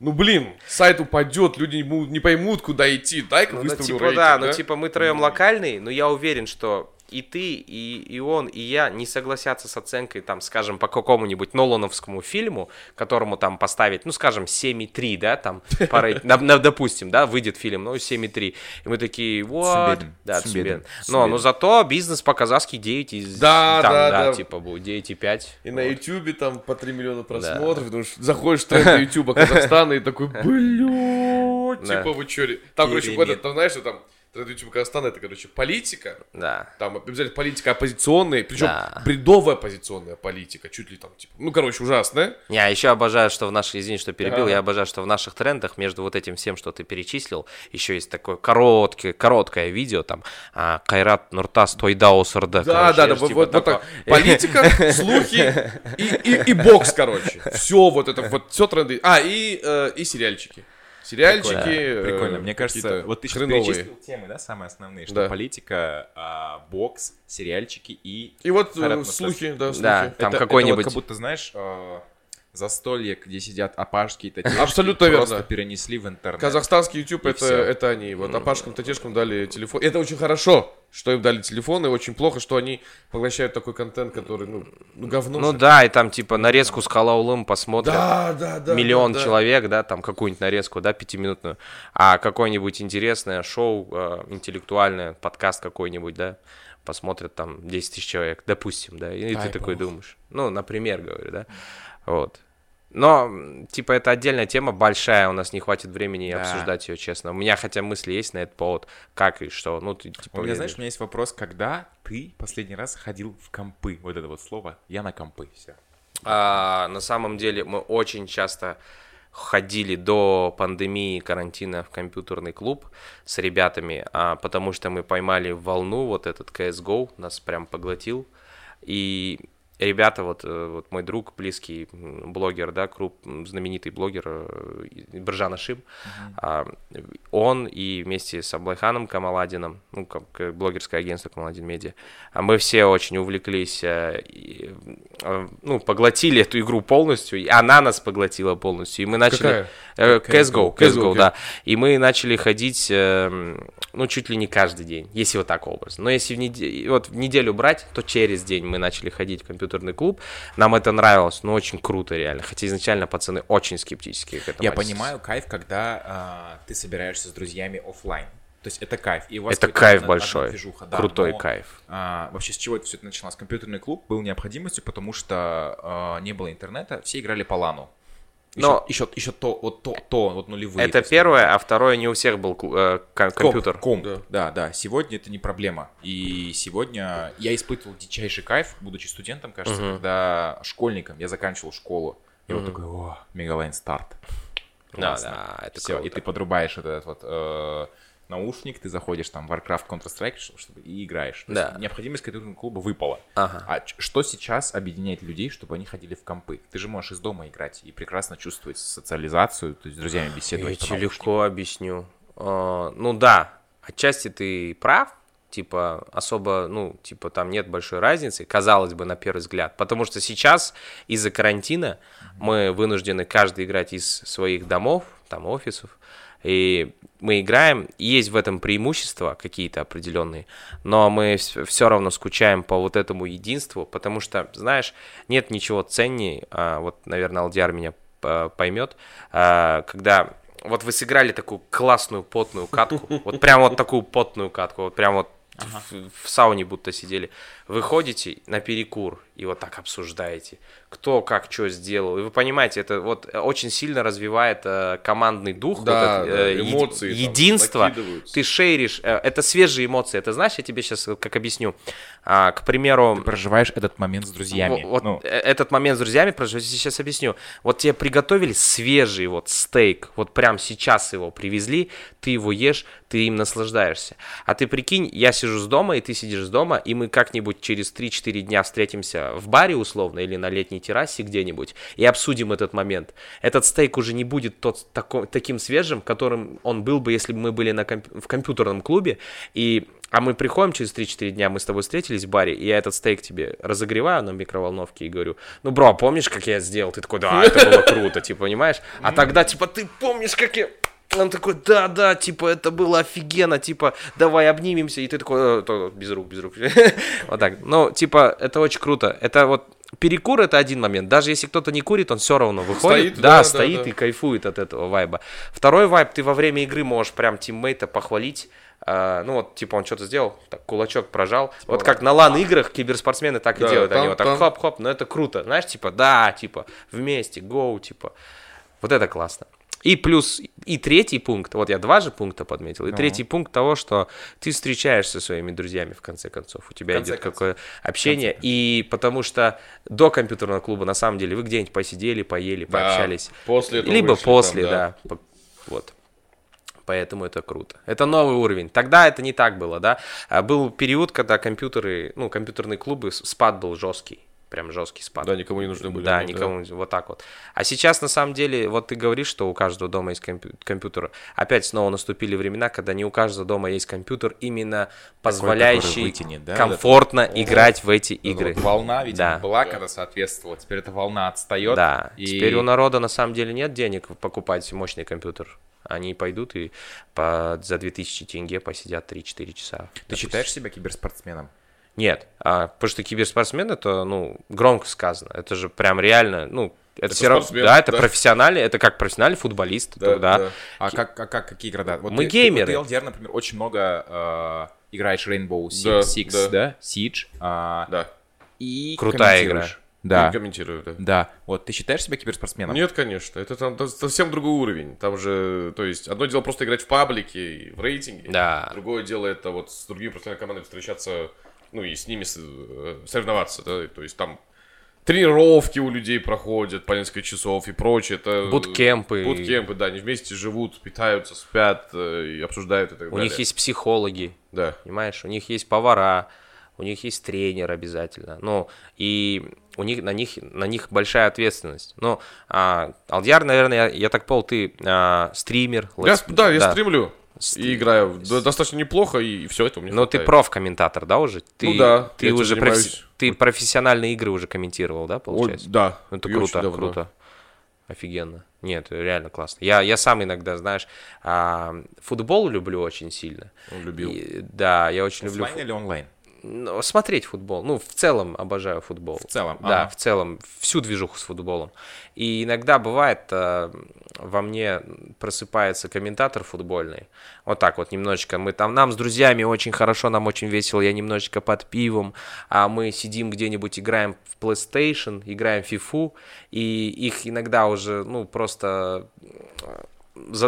ну, блин, сайт упадет, люди не поймут, куда идти, дай-ка Ну, ну, выставлю типа, рейтинг, да, ну, типа, мы троем локальные, но я уверен, что и ты, и, и он, и я не согласятся с оценкой, там, скажем, по какому-нибудь Нолановскому фильму, которому там поставить, ну, скажем, 7,3, да, там, на- на- допустим, да, выйдет фильм, ну, 7,3. И мы такие, вот, да, Цумбеден. Но, но зато бизнес по-казахски 9 из... Да, там, да, да. типа, будет 9,5. И на Вот. ютубе там по 3 миллиона просмотров, потому что заходишь в тренды ютуба Казахстана и такой, блядь, типа вы чё? ре-?» Там, короче, там, знаешь, что там тренд ютуба Казахстана, это, короче, политика, Да. там обязательно политика оппозиционная, причем Да. бредовая оппозиционная политика, чуть ли там, типа, ну, короче, ужасная. Я еще обожаю, что в наших, извини, что перебил, Да. я обожаю, что в наших трендах между вот этим всем, что ты перечислил, еще есть такое короткое, короткое видео, там, а, Кайрат Нуртас Тойдао Сырда. Да, да, да, вот, вот- вот так. Политика, слухи и, и, и бокс, короче. Все вот это, вот все тренды. А, и, э, и сериальчики. Сериальчики. э, Прикольно. Мне кажется, вот ты сейчас хреновые. перечислил темы, да, самые основные, что Да. политика, а, бокс, сериальчики и... И вот э, слухи, да, слухи. Да. Там Это- какой-нибудь- Это вот как будто, знаешь, а, застолье, где сидят апашки и татешки, Абсолютно просто верно. перенесли в интернет. Казахстанский YouTube это, это они. Вот Апашкам, Татешкам дали телефон. Это очень хорошо, что им дали телефон, и очень плохо, что они поглощают такой контент, который, ну, ну говно. Ну же. да, и там типа нарезку с Калаулым посмотрят. да, да, да. Миллион да, да. человек, да, там какую-нибудь нарезку, да, пятиминутную, а какое-нибудь интересное шоу, э, интеллектуальное, подкаст какой-нибудь, да, посмотрят там 10 тысяч человек, допустим, да, и Дай ты такой бог. думаешь, ну, например, говорю, да, вот. Но, типа, это отдельная тема, большая, у нас не хватит времени Да. обсуждать ее, честно. У меня хотя мысли есть на этот повод, как и что, ну, ты, типа... У меня, я- знаешь, у меня есть вопрос, когда ты последний раз ходил в компы? Вот это вот слово. Я на компы, все. А, на самом деле мы очень часто ходили до пандемии карантина в компьютерный клуб с ребятами, а, потому что мы поймали волну, вот этот CSGO нас прям поглотил. И ребята, вот, э, вот мой друг, близкий блогер, да, круп, знаменитый блогер э, Бржан Ашим, uh-huh. он и вместе с Аблайханом Камаладином, ну, как блогерское агентство Камаладин Медиа, а мы все очень увлеклись, ну, поглотили эту игру полностью, и она нас поглотила полностью, и мы начали... Какая? CSGO, CSGO, CSGO, да. И мы начали ходить, ну, чуть ли не каждый день, если вот так образ. Но если в неделю, вот в неделю брать, то через день мы начали ходить в компьютер компьютерный клуб. Нам это нравилось, но очень круто реально. Хотя изначально пацаны очень скептически к этому. Я понимаю кайф, когда а, ты собираешься с друзьями офлайн. То есть это кайф. И у вас это кайф одна, большой, одна движуха, да, крутой но, кайф. А, вообще с чего это все это началось? Компьютерный клуб был необходимостью, потому что а, не было интернета, все играли по лану. Но еще, еще, еще то, вот то, то, вот нулевые. Это первое, а второе не у всех был э, компьютер. Комп, комп. Да. да, да. Сегодня это не проблема. И сегодня я испытывал дичайший кайф, будучи студентом, кажется, угу. когда школьником я заканчивал школу. И угу. вот такой, о, Мегалайн старт. Классно. Да, да, это Все, круто. и ты подрубаешь этот вот э, наушник, ты заходишь там в Warcraft, Counter-Strike, чтобы, и играешь. То да. необходимость компьютерного клуба выпала. Ага. А что сейчас объединяет людей, чтобы они ходили в компы? Ты же можешь из дома играть и прекрасно чувствовать социализацию, то есть с друзьями беседовать. Я тебе легко объясню. Uh, ну да, отчасти ты прав, типа особо, ну, типа там нет большой разницы, казалось бы, на первый взгляд, потому что сейчас из-за карантина мы вынуждены каждый играть из своих домов, там офисов, и мы играем, и есть в этом преимущества какие-то определенные, но мы все равно скучаем по вот этому единству, потому что, знаешь, нет ничего ценнее, а, вот, наверное, Алдиар меня поймет, а, когда вот вы сыграли такую классную потную катку, вот прям вот такую потную катку, вот прям вот ага. в, в сауне будто сидели, выходите на перекур и вот так обсуждаете, кто как что сделал. И вы понимаете, это вот очень сильно развивает э, командный дух, да, вот это, да, э, эмоции, единство. Ты шейришь, э, это свежие эмоции. Это знаешь, я тебе сейчас как объясню. А, к примеру... Ты проживаешь этот момент с друзьями. Вот, ну. Э, этот момент с друзьями проживаешь, сейчас объясню. Вот тебе приготовили свежий вот стейк, вот прям сейчас его привезли, ты его ешь, ты им наслаждаешься. А ты прикинь, я сижу с дома, и ты сидишь с дома, и мы как-нибудь через 3-4 дня встретимся в баре условно или на летней террасе где-нибудь и обсудим этот момент. Этот стейк уже не будет тот, тако, таким свежим, которым он был бы, если бы мы были на комп- в компьютерном клубе, и а мы приходим через 3-4 дня, мы с тобой встретились в баре, и я этот стейк тебе разогреваю на микроволновке и говорю, ну, бро, помнишь, как я сделал? Ты такой, да, это было круто, типа, понимаешь? А тогда, типа, ты помнишь, как я он такой, да, да, типа, это было офигенно, типа, давай обнимемся. И ты такой, э, без рук, без рук. вот так. Ну, типа, это очень круто. Это вот перекур это один момент. Даже если кто-то не курит, он все равно выходит. Стоит, да, да, стоит да, и кайфует от этого вайба. Второй вайб, ты во время игры можешь прям тиммейта похвалить. Uh, ну вот, типа, он что-то сделал, так, кулачок прожал. Типа, вот как на лан-играх киберспортсмены так да, и делают. Там, Они вот так хоп-хоп, но это круто. Знаешь, типа, да, типа, вместе, гоу, типа. Вот это классно. И плюс, и третий пункт, вот я два же пункта подметил, и ну. третий пункт того, что ты встречаешься со своими друзьями в конце концов, у тебя идет какое общение, и потому что до компьютерного клуба на самом деле вы где-нибудь посидели, поели, да, пообщались, после либо вышли, после, там, да. да, вот. Поэтому это круто. Это новый уровень. Тогда это не так было, да. А был период, когда компьютеры, ну, компьютерные клубы, спад был жесткий прям жесткий спад. Да, никому не нужны были. Да, они, никому, да. вот так вот. А сейчас, на самом деле, вот ты говоришь, что у каждого дома есть компью- компьютер. Опять снова наступили времена, когда не у каждого дома есть компьютер, именно позволяющий вытянет, да? комфортно вот играть в эти игры. Вот волна, видимо, да. была, когда соответствовала, теперь эта волна отстает. Да, и... теперь у народа, на самом деле, нет денег покупать мощный компьютер. Они пойдут и по, за 2000 тенге посидят 3-4 часа. Ты допустим. считаешь себя киберспортсменом? Нет, а, потому что киберспортсмен это, ну, громко сказано. Это же прям реально, ну, это, это все равно, да, это да. профессиональный, это как профессиональный футболист, да, тогда. Да. А как, а как, какие города? Вот Мы ты, геймеры. Ты, ты, например, очень много э, играешь Rainbow Six, да, Six да. да, Siege. Э, да. И Крутая игра. Да. И комментирую, да. Да. Вот ты считаешь себя киберспортсменом? Нет, конечно. Это там совсем другой уровень. Там же, то есть, одно дело просто играть в паблике, в рейтинге. Да. Другое дело это вот с другими профессиональными командами встречаться ну и с ними э, соревноваться, да, то есть там тренировки у людей проходят по несколько часов и прочее. Это буткемпы. Буткемпы, да, они вместе живут, питаются, спят э, и обсуждают и так у далее. У них есть психологи, да. понимаешь, у них есть повара, у них есть тренер обязательно. Ну, и у них, на, них, на них большая ответственность. Ну, а, Алдияр, наверное, я, я так понял, ты а, стример. Я, да, я стримлю и играю достаточно неплохо, и все это у меня Но ты хватает. проф-комментатор, да, уже? Ты, Ну да, Ты уже профи- занимаюсь. ты профессиональные игры уже комментировал, да, Ой, получается? да. Это и круто, очень давно. круто. Офигенно. Нет, реально классно. Я, я сам иногда, знаешь, а, футбол люблю очень сильно. Он любил. И- да, я очень люблю Оффлайн или онлайн? Ну, смотреть футбол. Ну, в целом обожаю футбол. В целом, Да, ага. в целом. Всю движуху с футболом. И иногда бывает, э, во мне просыпается комментатор футбольный. Вот так вот немножечко. Мы там, нам с друзьями очень хорошо, нам очень весело. Я немножечко под пивом. А мы сидим где-нибудь, играем в PlayStation, играем в FIFA. И их иногда уже, ну, просто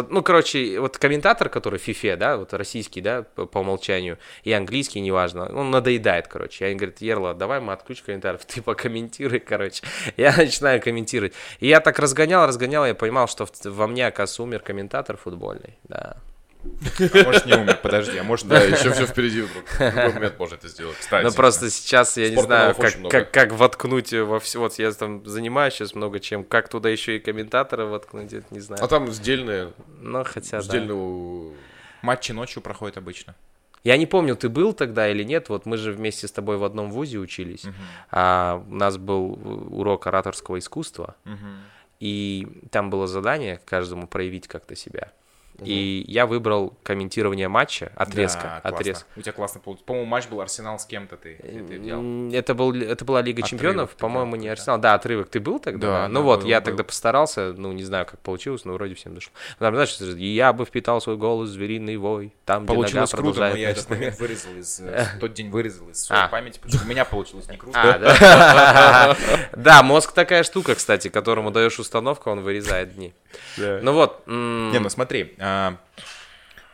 ну, короче, вот комментатор, который FIFA, да, вот российский, да, по, по умолчанию, и английский, неважно, он надоедает, короче. Я им говорю, Ерла, давай мы отключим комментариев, ты покомментируй, короче. Я начинаю комментировать. И я так разгонял, разгонял, я понимал, что во мне, оказывается, умер комментатор футбольный, да. А может не умер, подожди, а может Да, еще все впереди вдруг. В любой момент можно это сделать. Кстати. Ну, просто сейчас я не знаю, как, как, как воткнуть во все. Вот я там занимаюсь сейчас много чем. Как туда еще и комментатора воткнуть, это не знаю. А там сдельные, Ну, хотя, да. сдельные... Матчи ночью проходят обычно. Я не помню, ты был тогда или нет. Вот мы же вместе с тобой в одном вузе учились. А, у нас был урок ораторского искусства, и там было задание каждому проявить как-то себя. И я выбрал комментирование матча, отрезка, Да, отрезка. У тебя классно получилось. По-моему, матч был Арсенал с кем-то ты, ты Это, был, это была Лига Отрывок Чемпионов, по-моему, не да. Арсенал. Да, отрывок. Ты был тогда? Да, Да, Ну да, вот, был, я был. тогда постарался, ну, не знаю, как получилось, но вроде всем дошло. Там, знаешь, я бы впитал свой голос звериный вой, там, где нога Получилось круто, но продолжает я этот момент вырезал из... э, Тот день вырезал из своей А. памяти, потому что у меня получилось не круто. А, да? Да, мозг такая штука, кстати, которому даешь установку, он вырезает дни. Ну вот. Не, ну смотри,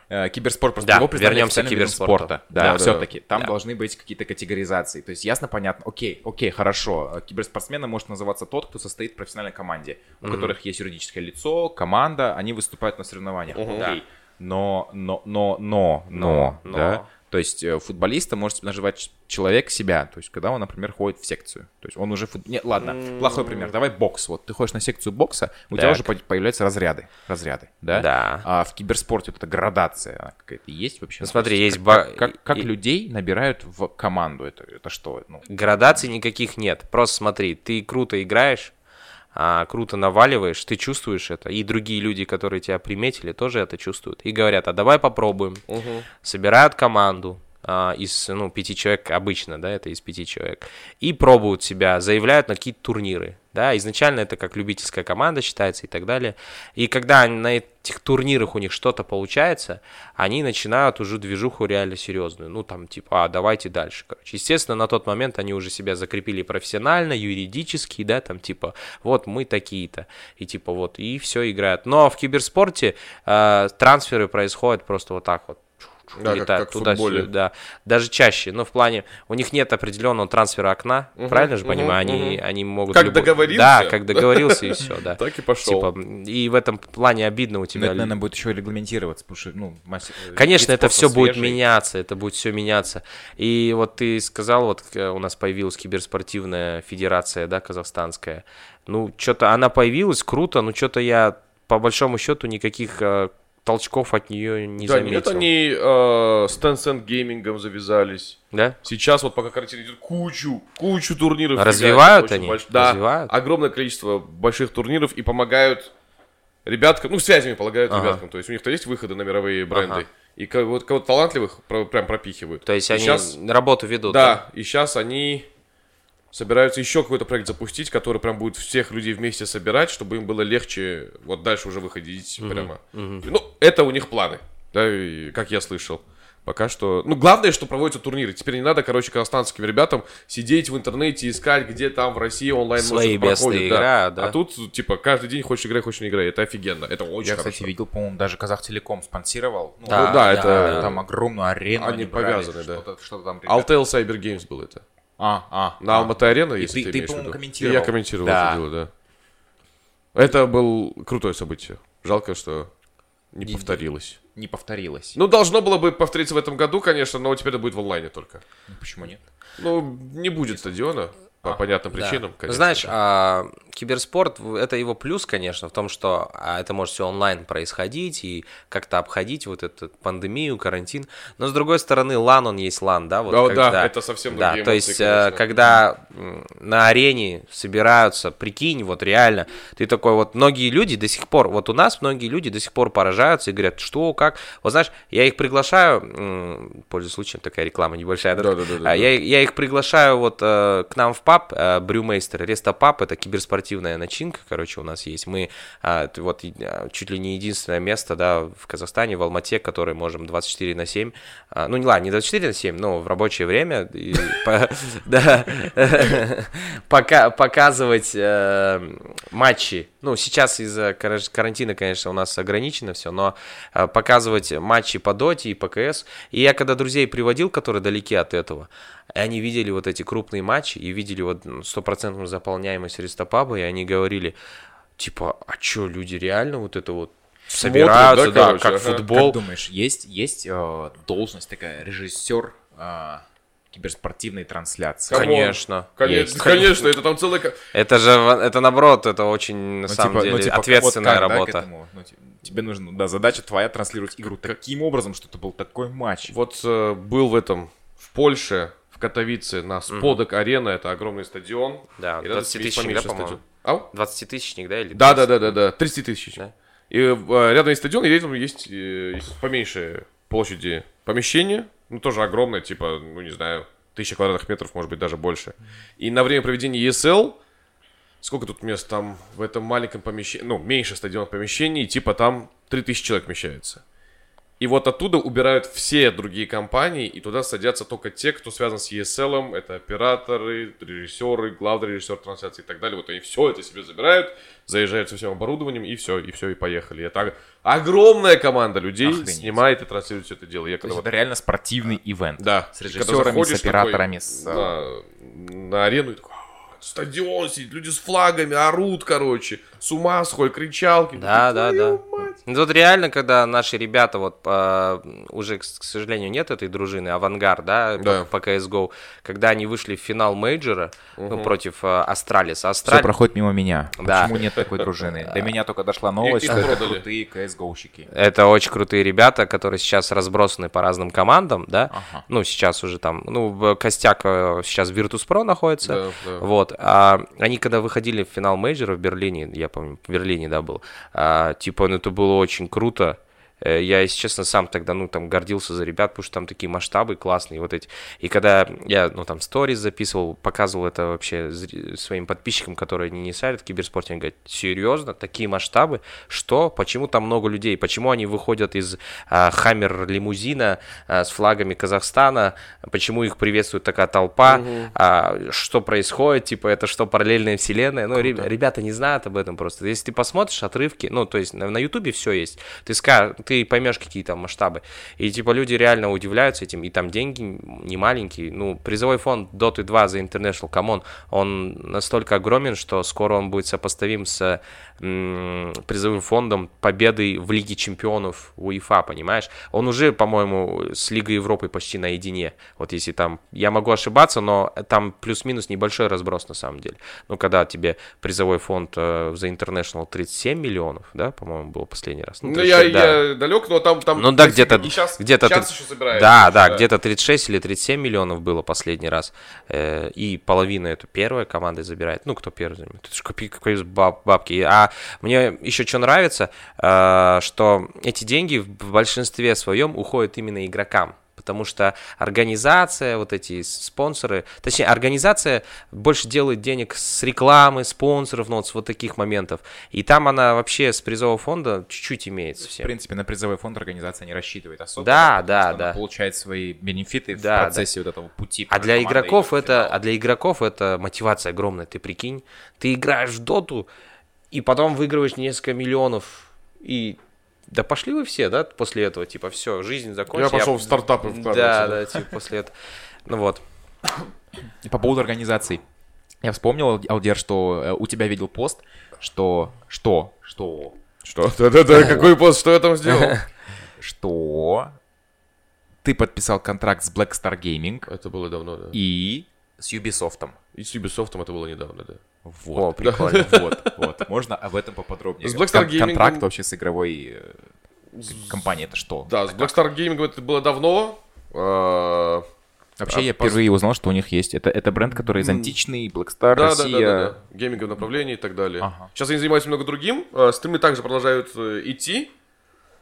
э, киберспорт просто Да, его вернемся к киберспорту. спорта. Да, Да, да. все-таки. Там Да. должны быть какие-то категоризации. То есть ясно, понятно, окей, окей, хорошо. э, Киберспортсменом может называться тот, кто состоит в профессиональной команде, у которых есть юридическое лицо, команда, они выступают на соревнованиях. Окей. Но, но, но, но, но, Но, да. То есть э, футболиста может называть человек себя, то есть когда он, например, ходит в секцию. То есть он уже... фут- Нет, ладно, плохой пример. Давай бокс. Вот ты ходишь на секцию бокса, у тебя Так. уже по- появляются разряды. Разряды, да? Да. А в киберспорте вот эта градация какая-то есть вообще? Ну, смотри, есть как, ба- как, как- как и- людей набирают в команду? Это, это что? Ну, Градаций никаких нет. Просто смотри, ты круто играешь, а, круто наваливаешь, ты чувствуешь это, и другие люди, которые тебя приметили, тоже это чувствуют. И говорят, а давай попробуем. Собирают команду а, из, ну, пяти человек обычно, да, это из пяти человек, и пробуют себя, заявляют на какие-то турниры, да, изначально это как любительская команда считается и так далее. И когда на этих турнирах у них что-то получается, они начинают уже движуху реально серьезную. Ну, там, типа, а, давайте дальше, короче. Естественно, на тот момент они уже себя закрепили профессионально, юридически, да, там, типа, вот мы такие-то, и типа, вот, и все играют. Но в киберспорте э, трансферы происходят просто вот так вот. Да, как- летают как в футболе. да. Даже чаще, но в плане, у них нет определенного трансфера окна, правильно же понимаю, они, мгм. они могут... Как договорился. Да, как договорился и все, да. Так и пошел. Типа, и в этом плане обидно у ну, тебя. это, наверное, будет еще регламентироваться, потому что, ну, мастер- Конечно, вид это все будет свежий. меняться, это будет все меняться. И вот ты сказал, вот э, у нас появилась киберспортивная федерация, да, казахстанская. Ну, что-то она появилась, круто, но что-то я, по большому счету, никаких э, толчков от нее не Да, заметил. нет, они э, с Tencent геймингом завязались. Да? Сейчас вот пока карантин идет, кучу, кучу турниров. Развивают они? больш- Да, Развивают? огромное количество больших турниров и помогают ребяткам, ну, связями помогают Ага. ребяткам. То есть у них-то есть выходы на мировые бренды. Ага. И ко- вот кого-то талантливых прям пропихивают. То есть И они щас- работу ведут. Да, и сейчас они собираются еще какой-то проект запустить, который прям будет всех людей вместе собирать, чтобы им было легче вот дальше уже выходить прямо. Ну, это у них планы, да, и как я слышал. Пока что... Ну, главное, что проводятся турниры. Теперь не надо, короче, казахстанским ребятам сидеть в интернете, искать, где там в России онлайн Свои проходит, игра, да. А тут, типа, каждый день хочешь играй, хочешь не играй. Это офигенно. Это очень Я, хорошо. кстати, видел, по-моему, даже Казахтелеком спонсировал. Ну, Да, Ну, да, это... Там огромную арену Они брали, повязаны, да. что-то, там ребята- Altel Cyber Games был это. А, а. На а. Алматы арена, И если ты- ты, ты, по-моему, комментировал. И я комментировал Да. это дело, да. Это был крутое событие. Жалко, что не Не- повторилось. Не повторилось. Ну, должно было бы повториться в этом году, конечно, но теперь это будет в онлайне только. Ну, почему нет? Ну, не будет стадиона. По понятным Да. причинам. Конечно Знаешь, а, киберспорт это его плюс, конечно, в том, что а, это может все онлайн происходить и как-то обходить вот эту пандемию, карантин. Но с другой стороны, LAN он есть LAN, да? Вот Да, когда- да, это совсем Да, другие то эмоции, есть, э, конечно. когда на арене собираются, прикинь, вот реально, ты такой вот, многие люди до сих пор, вот у нас многие люди до сих пор поражаются и говорят, что, как. Вот знаешь, я их приглашаю, пользуясь случаем, такая реклама небольшая, да? Да-да-да-да-да. А Я, я их приглашаю вот э, к нам в паб, э, Брюмейстер, Рестопаб, это киберспортивная начинка, короче, у нас есть. Мы а, вот а, чуть ли не единственное место, да, в Казахстане, в Алмате, которое можем 24 на 7, а, ну, не ладно, не 24 на 7, но в рабочее время, показывать э, матчи. Ну, сейчас из-за кара- карантина, конечно, у нас ограничено все, но э, показывать матчи по доте и по КС. И я когда друзей приводил, которые далеки от этого, они видели вот эти крупные матчи и видели вот ну, стопроцентную заполняемость Рестопаба, и они говорили, типа, а чё, люди реально вот это вот собираются, да, да, короче, как ага. футбол. Как думаешь, есть, есть э, должность такая, режиссер э, киберспортивной трансляции? Конечно. Конечно, есть. конечно, это там целый... ко- Это же, это наоборот, это очень, на Ну, самом типа- деле, ну, типа, вот ответственная как, да, к работа. этому? Ну, ти- тебе нужно, да, задача твоя транслировать игру таким образом, что это был такой матч. Вот э, был в этом, в Польше, в Катовице, на Сподок Арена, это огромный стадион. Да, И рядом 20 есть тысячник, да, по-моему? стадион. Ау? 20-тысячник, да, или Да, да, да, да, да, 30 тысяч. Да. И э, рядом есть стадион, и рядом есть, э, есть поменьше площади помещения, ну тоже огромное, типа, ну не знаю, тысяча квадратных метров, может быть, даже больше. И на время проведения ESL, сколько тут мест там в этом маленьком помещении, ну, меньше стадион помещений, типа там 3000 человек вмещается. И вот оттуда убирают все другие компании, и туда садятся только те, кто связан с ESL, это операторы, режиссеры, главный режиссер трансляции и так далее. Вот они все это себе забирают, заезжают со всем оборудованием, и все, и все, и поехали. Это огромная команда людей Охренеть. снимает и транслирует все это дело. Я То есть вот это реально спортивный ивент. да. С режиссерами, с операторами, такой с... На, на арену и такой, «А, стадион сидит, люди с флагами орут, короче, с ума сходят, кричалки. Да, да, «Твою да. мать». Ну, Тут реально, когда наши ребята, вот по- уже, к к сожалению, нет этой дружины, AVANGAR, да, Да. по, по CSGO, когда они вышли в финал мейджора, ну, против э, Астралиса. Все Астралис... проходит мимо меня. Да. Почему нет такой дружины? До меня только дошла новость, что это крутые CSGO-щики. Это очень крутые ребята, которые сейчас разбросаны по разным командам, да. Ага. Ну, сейчас уже там, ну, костяк э, сейчас в Virtus.pro находится. Да, да. Вот. А они когда выходили в финал мейджора в Берлине, я помню, в Берлине, да, был, а, типа, ну, это было очень круто. Э, Я, если честно, сам тогда, ну, там, гордился за ребят, потому что там такие масштабы классные, вот эти. И когда я, ну, там, сторис записывал, показывал это вообще своим подписчикам, которые не, шарят в киберспорте, они говорят, серьезно, такие масштабы? Что? Почему там много людей? Почему они выходят из а, хаммер-лимузина а, с флагами Казахстана? Почему их приветствует такая толпа? А, что происходит? Типа, это что, параллельная вселенная? Ну, ре- ребята не знают об этом просто. Если ты посмотришь отрывки, ну, то есть на Ютубе все есть, ты, ска- ты поймешь, какие там масштабы. И, типа, люди реально удивляются этим, и там деньги не маленькие. Ну, призовой фонд Dota 2 за International, come on, он настолько огромен, что скоро он будет сопоставим с м, призовым фондом победы в Лиге Чемпионов УЕФА, понимаешь? Он уже, по-моему, с Лигой Европы почти наедине. Вот если там, я могу ошибаться, но там плюс-минус небольшой разброс на самом деле. Ну, когда тебе призовой фонд э, за International 37 миллионов, да, по-моему, был последний раз. Ну, 36, я, да. я далек, но там... там Ну да, где-то, щас- где-то, щас три- еще собирается. да, да, где-то 36 или 37 миллионов было последний раз, Э, и половина эту первая команда забирает, ну, кто первый займет, это же копи- какие баб- бабки, а мне еще что нравится, э, что эти деньги в большинстве своем уходят именно игрокам, потому что организация, вот эти спонсоры, точнее, организация больше делает денег с рекламы, спонсоров, ну, вот с вот таких моментов, и там она вообще с призового фонда чуть-чуть имеет В совсем. принципе, на призовой фонд организация не рассчитывает особо. Да, да, что она да. получает свои бенефиты Да, в процессе вот этого пути. А для игроков в это, а для игроков это мотивация огромная. Ты прикинь, ты играешь в доту и потом выигрываешь несколько миллионов и да пошли вы все, да, после этого, типа, все, жизнь Я закончилась. пошел в стартапы Да, вкладываться. да, типа, после этого. Ну вот. По поводу организаций. Я вспомнил, Алдер, что э, у тебя видел пост, что... Что? Что? Что? Да-да-да, какой пост, что я там сделал? Что? Ты подписал контракт с Black Star Gaming, Это было давно, да. и С Ubisoft. И с Ubisoft это было недавно, да. О, Вот. прикольно. Вот, вот. Можно об этом поподробнее? С Blackstar Gaming- Контракт вообще с игровой э, компанией, это что? Да, с Blackstar Gaming это было давно. А, Вообще, А, я впервые узнал, что у них есть. Это, это бренд, который из античный, Да, Blackstar, да, Россия. да, да, да. Гейминговое направление и так далее. Ага. Сейчас они занимаются много другим. Э, Стримы также продолжают э, идти,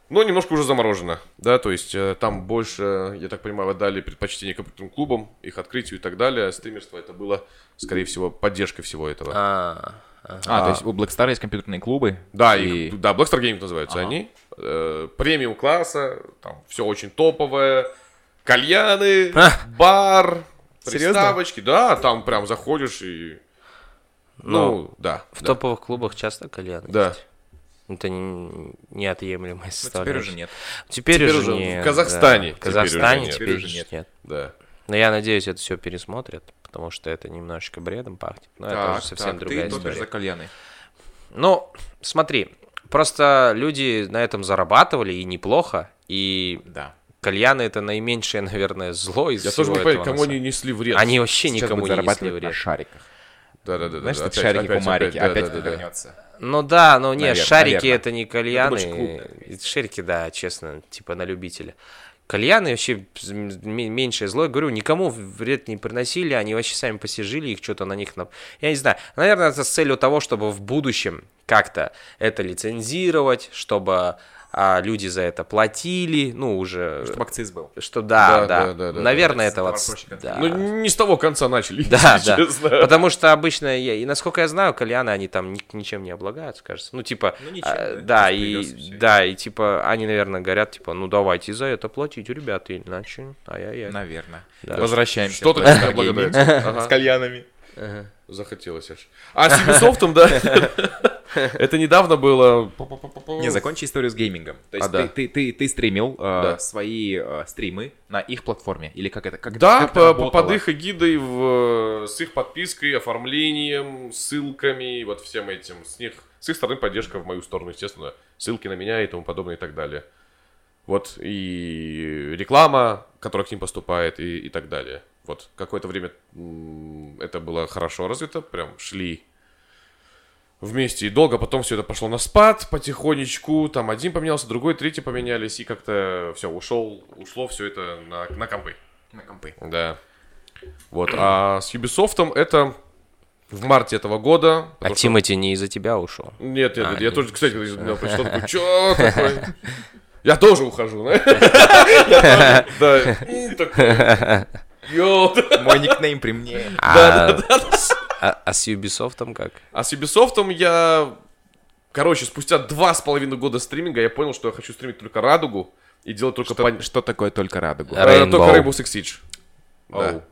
но немножко уже заморожено. Да, то есть э, там больше, я так понимаю, отдали предпочтение компьютерным клубам, их открытию и так далее. А стримерство это было, скорее всего, поддержкой всего этого. А, ага. А, то есть у Blackstar есть компьютерные клубы. Да, и... их, да, Blackstar Gaming называются Ага. они. Э, премиум класса, там все очень топовое. Кальяны, А. бар, Серьезно? приставочки. Да, там прям заходишь и... Ну, да. В да. топовых клубах часто кальян Да. есть? Это не- неотъемлемая Ну, теперь составляющая. уже нет. Теперь, Теперь уже уже в нет. Казахстане да. В теперь Казахстане уже нет. теперь, Теперь уже нет. нет. Да. Но я надеюсь, это все пересмотрят, потому что это немножечко бредом пахнет. Но это Так, уже совсем так, другая ты история. за кальяны. Ну, смотри, просто люди на этом зарабатывали и неплохо, и Да. кальяны это наименьшее, наверное, зло из Я всего тоже не понимаю, кому они несли вред. Они вообще Сейчас никому не несли зарабатывать на вред. шариках. Да, да, да. Знаешь, да, опять, шарики опять, у Марики опять, опять, да, вернется. Ну да, ну не, Наверно, шарики наверно. это не кальяны. больше клуб. э, Шарики, да, честно, типа на любителя. Кальяны вообще меньшее зло. Я говорю, никому вред не приносили, они вообще сами посижили, их что-то на них... нап- Я не знаю, наверное, это с целью того, чтобы в будущем как-то это лицензировать, чтобы а, люди за это платили, ну, уже... Чтобы акциз был. Что да, Да, да, да, да, да, наверное, да. это вот... Да. Ну, не с того конца начали, Да, если да. честно. Потому что обычно, я, и насколько я знаю, кальяны, они там ни- ничем не облагаются, кажется. Ну, типа, Ну, ничем, а, да, и, да, и типа, они, наверное, говорят, типа, ну, давайте за это платить, ребята, иначе, ай-яй-яй. Наверное. Да. Возвращаемся. Что-то тебя. С кальянами. Захотелось аж. А с Ubisoft, да, это недавно было... Не, закончи историю с геймингом. То есть А, да. ты, ты, ты, ты стримил э, Да. свои э, стримы на их платформе? Или как это? Как, Да, как это по- работало? под их эгидой, в, с их подпиской, оформлением, ссылками, вот всем этим. С них, с их стороны поддержка в мою сторону, естественно. Ссылки на меня и тому подобное и так далее. Вот, и реклама, которая к ним поступает, и, и так далее. Вот, какое-то время это было хорошо развито, прям шли вместе и долго, потом все это пошло на спад потихонечку, там один поменялся, другой, третий поменялись, и как-то все, ушел, ушло все это на, на компы. На компы. Да. Вот. А с Ubisoft это в марте этого года. А что- Тимати не из-за тебя ушел. Нет, нет, А, нет, я нет. тоже, кстати, когда меня прочитал, такой, чё такое? Я тоже ухожу, да? Я Да. Такой. Мой никнейм при мне. А, а- а с Ubisoft как? А с Ubisoft я... Короче, спустя два с половиной года стриминга я понял, что я хочу стримить только радугу и делать только Что, по- что такое только радугу? Э, Rainbow. Только Rainbow Six Siege. Да. Оу.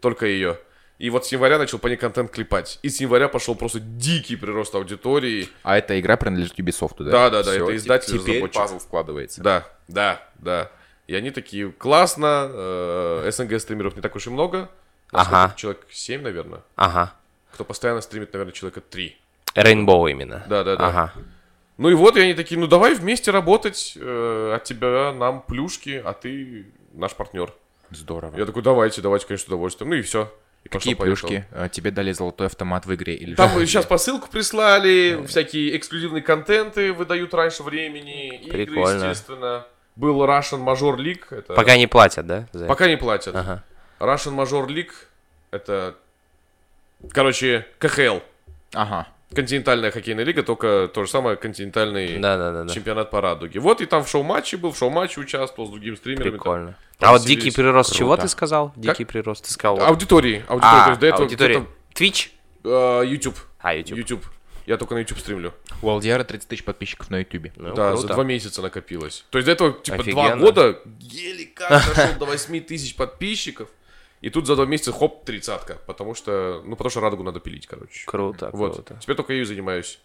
Только ее. И вот с января начал по ней контент клепать. И с января пошел просто дикий прирост аудитории. А эта игра принадлежит Ubisoft, да? Да, да, да, это те- издатель, Теперь разработчик. пазл складывается. Да, да, да. И они такие, классно, э, СНГ стримеров не так уж и много. Ага. Человек 7, наверное. Ага. Кто постоянно стримит, наверное, человека 3. Rainbow именно. Да, да, да. Ага. Ну и вот, и они такие, ну давай вместе работать, э, от тебя нам плюшки, а ты наш партнер. Здорово. Я такой, давайте, давайте, конечно, с удовольствием. Ну и все. И Какие пошло-поехало. плюшки? А, Тебе дали золотой автомат в игре? Или Там что? сейчас посылку прислали, всякие эксклюзивные контенты выдают раньше времени, игры, Прикольно. естественно. Был Russian Major League. Это... Пока не платят, да? за это? Пока не платят. Ага. Russian Major League это, короче, КХЛ. Ага. Континентальная хоккейная лига, только то же самое континентальный Да, да, да, да. чемпионат по радуге. Вот и там в шоу-матче был, в шоу-матче участвовал с другими стримерами. там. Прикольно. А вот повеселились. дикий прирост, чего Круто. ты сказал? Дикий прирост, ты сказал. Аудитории. аудитории. А, то есть до этого аудитория. где-то, Twitch? э, YouTube. А, YouTube. YouTube. Я только на YouTube стримлю. У Алдиара 30 тысяч подписчиков на Ютубе. Ну, да, круто. за два месяца накопилось. То есть до этого, типа, два Офигенно. года еле как дошел до 8 тысяч подписчиков. И тут за два месяца хоп, тридцатка. Потому что, ну, потому что радугу надо пилить, короче. Круто, Вот. круто. Теперь только я ею занимаюсь.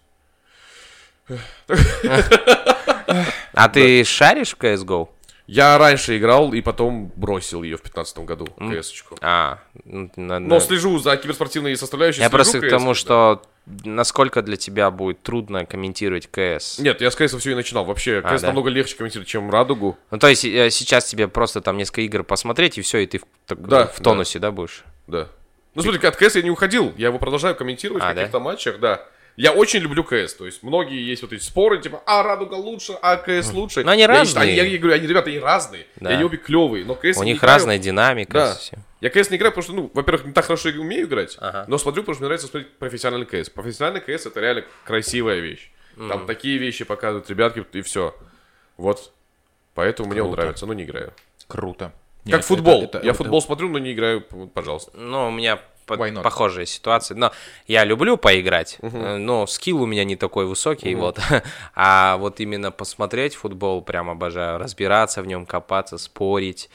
А ты шаришь в CSGO? Я раньше играл и потом бросил ее в 15 году, КС-очку. А, ну, надо- Но слежу за киберспортивной составляющей. Я просто к тому, да. что насколько для тебя будет трудно комментировать КС. Нет, я с КС все и начинал. Вообще, А, КС да? намного легче комментировать, чем Радугу. Ну, то есть э, сейчас тебе просто там несколько игр посмотреть, и все, и ты в, так- Да, в тонусе, да, будешь? Да. Ну, смотри, от КС я не уходил, я его продолжаю комментировать А, в каких-то матчах, да. Я очень люблю КС, то есть многие есть вот эти споры, типа, а, Радуга лучше, а, КС лучше. Но они Я- разные. они- Я, я говорю, они, ребята, они разные, Да. и они обе клевые, но КС У я них играю. разная динамика. Да. совсем. Я КС не играю, потому что, ну, во-первых, не так хорошо я умею играть, Ага. но смотрю, потому что мне нравится смотреть профессиональный КС. Профессиональный КС это реально красивая вещь. Там такие вещи показывают ребятки, и все. Вот. Поэтому мне он Круто. нравится, но не играю. Круто. Как Нет, футбол. это- это- я это- футбол смотрю, но не играю, пожалуйста. Ну, у меня по- похожая ситуация. Но я люблю поиграть, э, но скилл у меня не такой высокий, вот. А вот именно посмотреть футбол прям обожаю, разбираться в нем, копаться, спорить.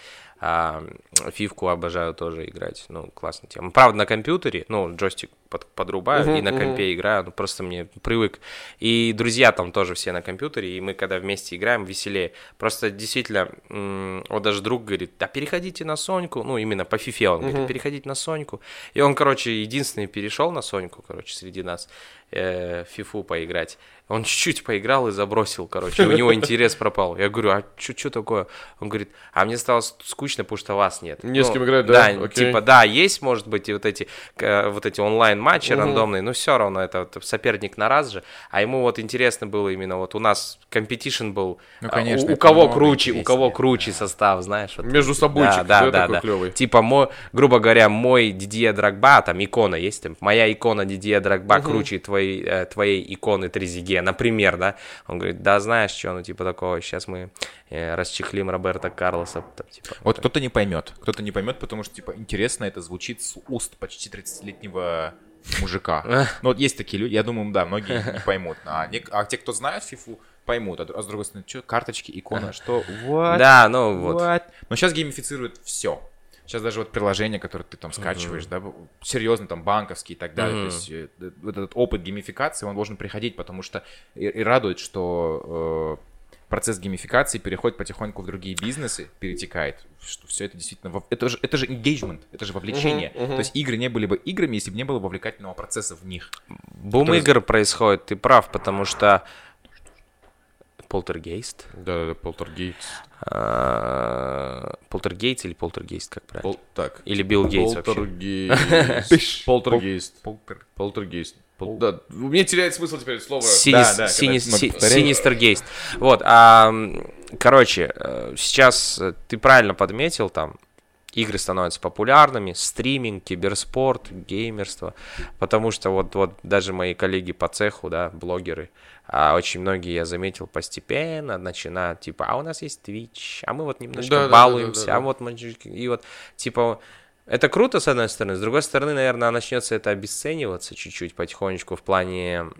А, фивку обожаю тоже играть, ну, классная тема. Правда, на компьютере, ну, джойстик под- подрубаю и на компе играю, ну, просто мне привык. И друзья там тоже все на компьютере, и мы когда вместе играем, веселее. Просто действительно, вот даже друг говорит, да переходите на Соньку, ну, именно по фифе он говорит, переходите на Соньку. И он, короче, единственный перешел на Соньку, короче, среди нас, э, фифу поиграть. Он чуть-чуть поиграл и забросил, короче, у него интерес пропал. Я говорю, а что такое? Он говорит, а мне стало с- скучно, потому что вас нет. Не с Ну, кем играть, да? Да, Окей. типа, да, есть, может быть, и вот эти, э, вот эти онлайн-матчи рандомные, но все равно это вот соперник на раз же. А ему вот интересно было именно, вот у нас competition был, Ну, а, конечно, у, у кого круче, у кого круче состав, знаешь. вот. Между собойчик, Да, да, да, да, да. клевый. Типа, мой, грубо говоря, мой Дидье Драгба, там икона есть, там, моя икона Дидье Драгба круче твоей, э, твоей иконы Трезиге, например, да. Он говорит, да, знаешь что, ну, типа такого, сейчас мы э, расчехлим Роберта Карлоса, там, типа. Вот кто-то не поймет. Кто-то не поймет, потому что, типа, интересно это звучит с уст почти 30-летнего мужика. Ну, вот есть такие люди, я думаю, да, многие не поймут. А, не- а те, кто знают фифу, поймут. А, а с другой стороны, что, карточки, икона, что? What? Да, ну вот. What? Но сейчас геймифицируют все. Сейчас даже вот приложения, которые ты там скачиваешь, да, серьезно, там, банковские и так далее. То есть э, вот этот опыт геймификации, он должен приходить, потому что и, и радует, что э, процесс геймификации переходит потихоньку в другие бизнесы, перетекает, что все это действительно... вов- Это же, это же engagement, это же вовлечение. То есть игры не были бы играми, если бы не было вовлекательного процесса в них. Бум Который- игр происходит, ты прав, потому что Полтергейст. Да, да, полтергейт. А, Полтергейст или полтергейст, как правильно? Пол- Так. Или Билл Гейтс вообще. Полтергейст. Полтергейст. Полтер- Полтергейст. Пол- Да, мне теряет смысл теперь слово. Синис- да, сини- когда мы си-. Синистергейст. Вот, а, короче, э, сейчас э, ты правильно подметил, там, игры становятся популярными, стриминг, киберспорт, геймерство, потому что вот, вот даже мои коллеги по цеху, да, блогеры, а очень многие, я заметил, постепенно начинают, типа, а у нас есть Twitch, а мы вот немножко Да, да, да, балуемся, да, да, да. а вот мы и вот, типа, это круто, с одной стороны. С другой стороны, наверное, начнется это обесцениваться чуть-чуть потихонечку в плане...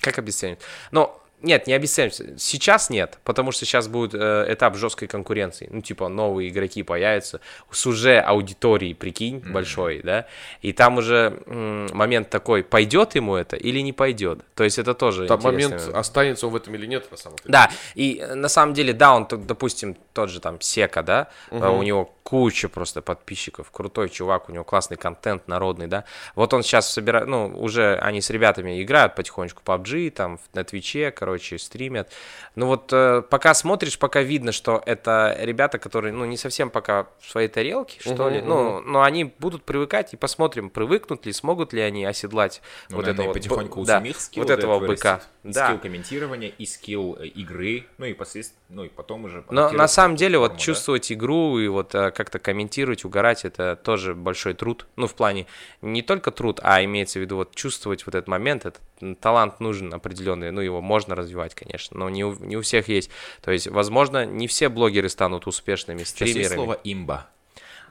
Как обесценивать? Ну, нет, не обесцениваться. Сейчас нет, потому что сейчас будет э, этап жесткой конкуренции. Ну, типа, новые игроки появятся с уже аудиторией, прикинь, большой, да? И там уже м, момент такой, пойдет ему это или не пойдет. То есть это тоже Там момент, момент. останется он в этом или нет, на самом деле. Да, и э, на самом деле, да, он, допустим, тот же там Сека, да, э, у него куча просто подписчиков, крутой чувак, у него классный контент народный, да. Вот он сейчас собирает, ну, уже они с ребятами играют потихонечку PUBG, там, на Твиче, короче, стримят. Ну вот э, пока смотришь, пока видно, что это ребята, которые, ну, не совсем пока в своей тарелке, что ли, ну, но они будут привыкать, и посмотрим, привыкнут ли, смогут ли они оседлать Ну, вот наверное, это и вот, потихоньку б- у да, самих скилл вот этого быка. И Да. скилл комментирования, и скилл э, игры, ну и посредственно, ну и потом уже... Но на самом деле вот да. чувствовать игру и вот э, как-то комментировать, угорать, это тоже большой труд. Ну, в плане не только труд, а имеется в виду вот чувствовать вот этот момент, этот талант нужен определенный, ну, его можно развивать, конечно, но не у, не у всех есть. То есть, возможно, не все блогеры станут успешными Сейчас есть стримерами. слово имба.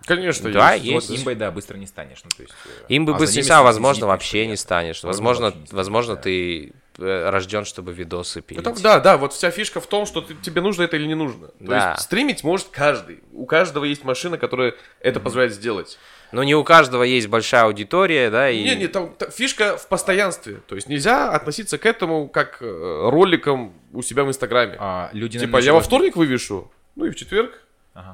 Конечно, Да, есть. есть. Вот имбой, да, быстро не станешь. Ну, то есть, э, Им бы а быстро не возможно, вообще станешь. Возможно, Возможно, вообще не станешь, возможно, да. ты э, рожден, чтобы видосы пилить. Это, да, да, вот вся фишка в том, что ты- тебе нужно это или не нужно. То Да. есть стримить может каждый. У каждого есть машина, которая это позволяет сделать. Но не у каждого есть большая аудитория, да, и... Не, не, там, та- фишка в постоянстве. То есть нельзя относиться к этому как э, роликам у себя в Инстаграме. А, люди, типа, я во вторник вывешу, ну и в четверг,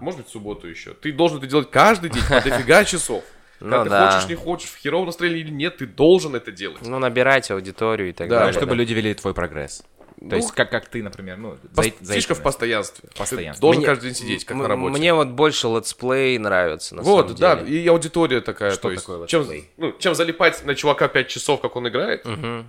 может быть, в субботу еще. Ты должен это делать каждый день, по дофига часов. Когда Ну ты да. хочешь, не хочешь, в херовом настроении или нет, ты должен это делать. Ну, набирать аудиторию и так Да, Да, далее. чтобы да. люди видели твой прогресс. То есть, как, как ты, например, ну, за- Фишка в постоянстве. Постоянство. Ты должен Мне- каждый день сидеть, как М- на работе. Мне вот больше летсплей нравится, на Вот, самом да, деле. и аудитория такая. Что то есть, такое чем, ну, чем залипать на чувака 5 часов, как он играет,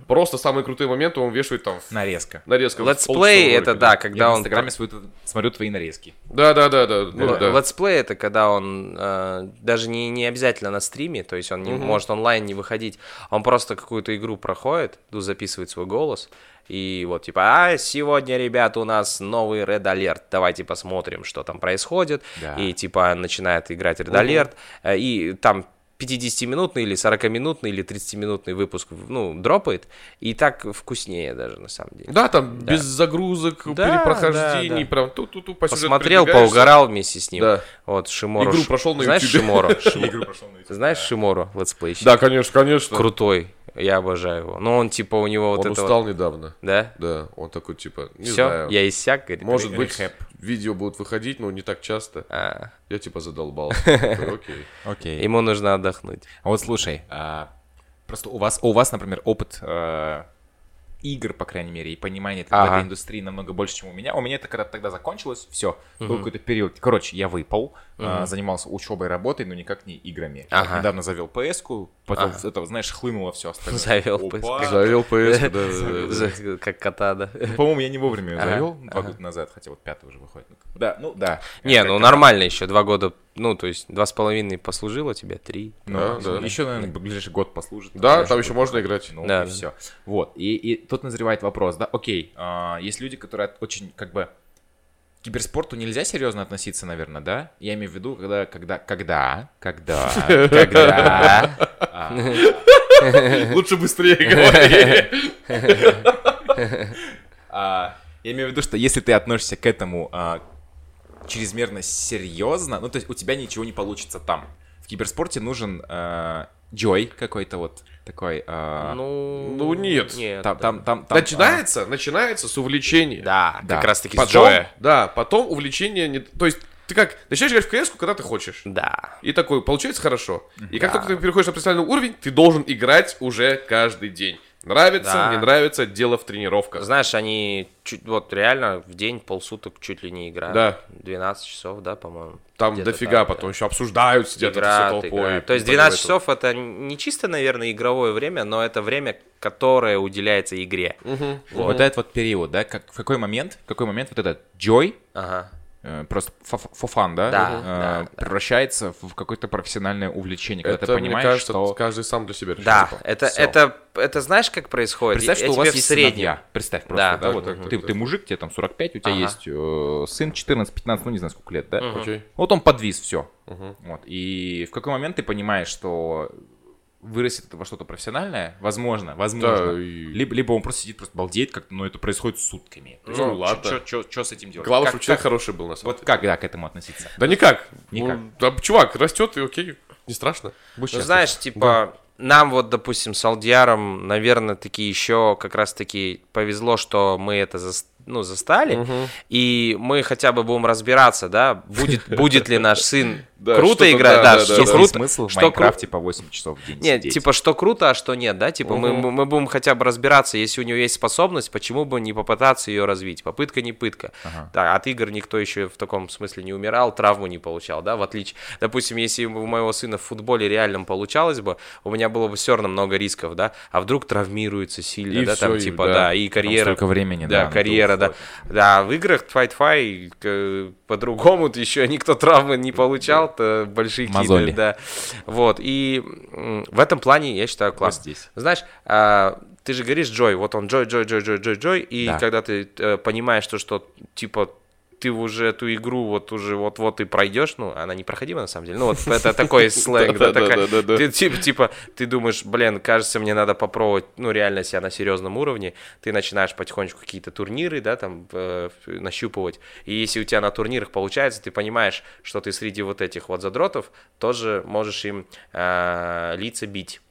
просто самые крутые моменты он вешает там в Нарезка. нарезка. в Летсплей это, да, Я когда в он... Инстаграме свою- смотрю твои нарезки. Да, да, да, да. Ну. Летсплей это когда он э, даже не, не обязательно на стриме, то есть он не может онлайн не выходить, он просто какую-то игру проходит, ну, записывает свой голос, и вот типа, а сегодня, ребят, у нас новый Red Alert, давайте посмотрим, что там происходит, Да. и типа начинает играть Red Alert, э, и там 50-минутный или 40-минутный или 30-минутный выпуск, ну, дропает, и так вкуснее даже, на самом деле. Да, там без загрузок, Да, перепрохождении, да, да. прям ту-ту-ту по Посмотрел, поугарал вместе с ним. Да. Вот, Шиморо. Игру прошел на Знаешь Ютубе. Шиморо? Шим- Игру прошел на YouTube. Знаешь Шиморо, летсплейщик? Да, конечно, конечно. Крутой. Я обожаю его. Но он типа у него вот Он это устал вот... недавно. Да? Да, он такой типа, не Все, знаю. я иссяк, говорит. Может быть, Рэп. видео будут выходить, но не так часто. А, Я типа задолбался. Такой, Окей. Окей. ему нужно отдохнуть. А вот слушай, а, просто у вас, у вас, например, опыт э, игр, по крайней мере, и понимание Ага. этой индустрии намного больше, чем у меня. У меня это когда тогда закончилось, все, был какой-то период. Короче, я выпал, а, занимался учебой, работой, но никак не играми. Ага. Недавно завел PS-ку, потом это, знаешь, хлынуло все остальное. Завел. PS. Завел PS, да, Как кота, да. Ну, По-моему, я не вовремя Ага, завел, два года назад, хотя вот пятый уже выходит. Да, ну да. Не, ну нормально еще, два года, ну, то есть два с половиной послужило тебе, три. Ну, Да, да. Еще, наверное, ближайший год послужит. Да, там еще будет можно играть. Ну, Да, и все. Вот. И, и тут назревает вопрос, да, окей, а, есть люди, которые очень, как бы, к киберспорту нельзя серьезно относиться, наверное, да? Я имею в виду, когда, когда, когда, когда, когда... а, Лучше быстрее говори. а, Я имею в виду, что если ты относишься к этому а, чрезмерно серьезно, ну, то есть у тебя ничего не получится там. В киберспорте нужен а, джой какой-то вот такой... а, Ну, Ну, нет. Нет. Там, да. там, там, там, Начинается, начинается с увлечения. Да, Да. как раз таки с Потом, Джоя. да, потом увлечение не... То есть ты как, начинаешь играть в кс когда ты хочешь. Да. И такой, получается хорошо. И как только ты переходишь на профессиональный уровень, ты должен играть уже каждый день. Нравится, Да. не нравится, дело в тренировках. Знаешь, они чуть, вот реально в день полсуток чуть ли не играют. Да. 12 часов, да, по-моему. Там дофига так, потом еще обсуждают, сидят Играют, все толпой. играют. То есть и 12 поэтому- часов это не чисто, наверное, игровое время, но это время, которое уделяется игре. Вот этот вот период, да, как, в какой момент, в какой момент вот этот joy, Ага. Э, просто for fun, да, Да, э, да, да. превращается в какое-то профессиональное увлечение, когда Это, ты понимаешь, мне кажется, что... каждый сам для себя решает. Да, это, Всё. это, это знаешь, как происходит? Представь, Я что у вас есть среднем. сыновья. Представь просто, Да. да, Так, вот так, ты, ты мужик, тебе там 45, у тебя Ага. есть э, сын 14-15, ну не знаю сколько лет, да? Окей. Вот он подвис, все. Вот. И в какой момент ты понимаешь, что вырастет это во что-то профессиональное? Возможно, возможно. Да, и- либо, либо он просто сидит, просто балдеет, как но это происходит сутками. То есть, Ну, ладно. Что с этим делать? Главное, чтобы человек как- хороший был, на самом Вот как, да, к этому относиться? Да никак. Никак. Ну, да, чувак, растет и окей, не страшно. Будь Ну, знаешь, типа, нам вот, допустим, с Алдиаром, наверное, таки еще как раз-таки повезло, что мы это зас- ну, застали, и мы хотя бы будем разбираться, да, будет, будет ли наш сын Да, круто играть, да, да, да, что да, круто, смысл в что кру- Майнкрафте по 8 часов в день Нет, сидеть? типа, что круто, а что нет, да? Типа, мы, Мгм. мы мы будем хотя бы разбираться, если у него есть способность, почему бы не попытаться ее развить? Попытка не пытка. Ага. Да, от игр никто еще в таком смысле не умирал, травму не получал, да, в отличие... Допустим, если у моего сына в футболе реальном получалось бы, у меня было бы все равно много рисков, да? А вдруг травмируется сильно, И да, там всё, и типа, да. да, и карьера... столько времени, Да, да, карьера, да. Да, в играх Fight Fi по-другому еще никто травмы не получал, то большие киды, Мозоли. да. Вот, и в этом плане я считаю классно. здесь. Знаешь, а, ты же говоришь Джой, вот он Джой, Джой, Джой, Джой, Джой, Джой, и Да. когда ты э, понимаешь, что, что типа ты уже эту игру вот уже вот-вот и пройдешь, ну, она непроходима на самом деле, ну, вот это такой сленг, да, такая, типа, ты думаешь, блин, кажется, мне надо попробовать, ну, реально себя на серьезном уровне, ты начинаешь потихонечку какие-то турниры, да, там, э, нащупывать, и если у тебя на турнирах получается, ты понимаешь, что ты среди вот этих вот задротов тоже можешь им э, лица бить.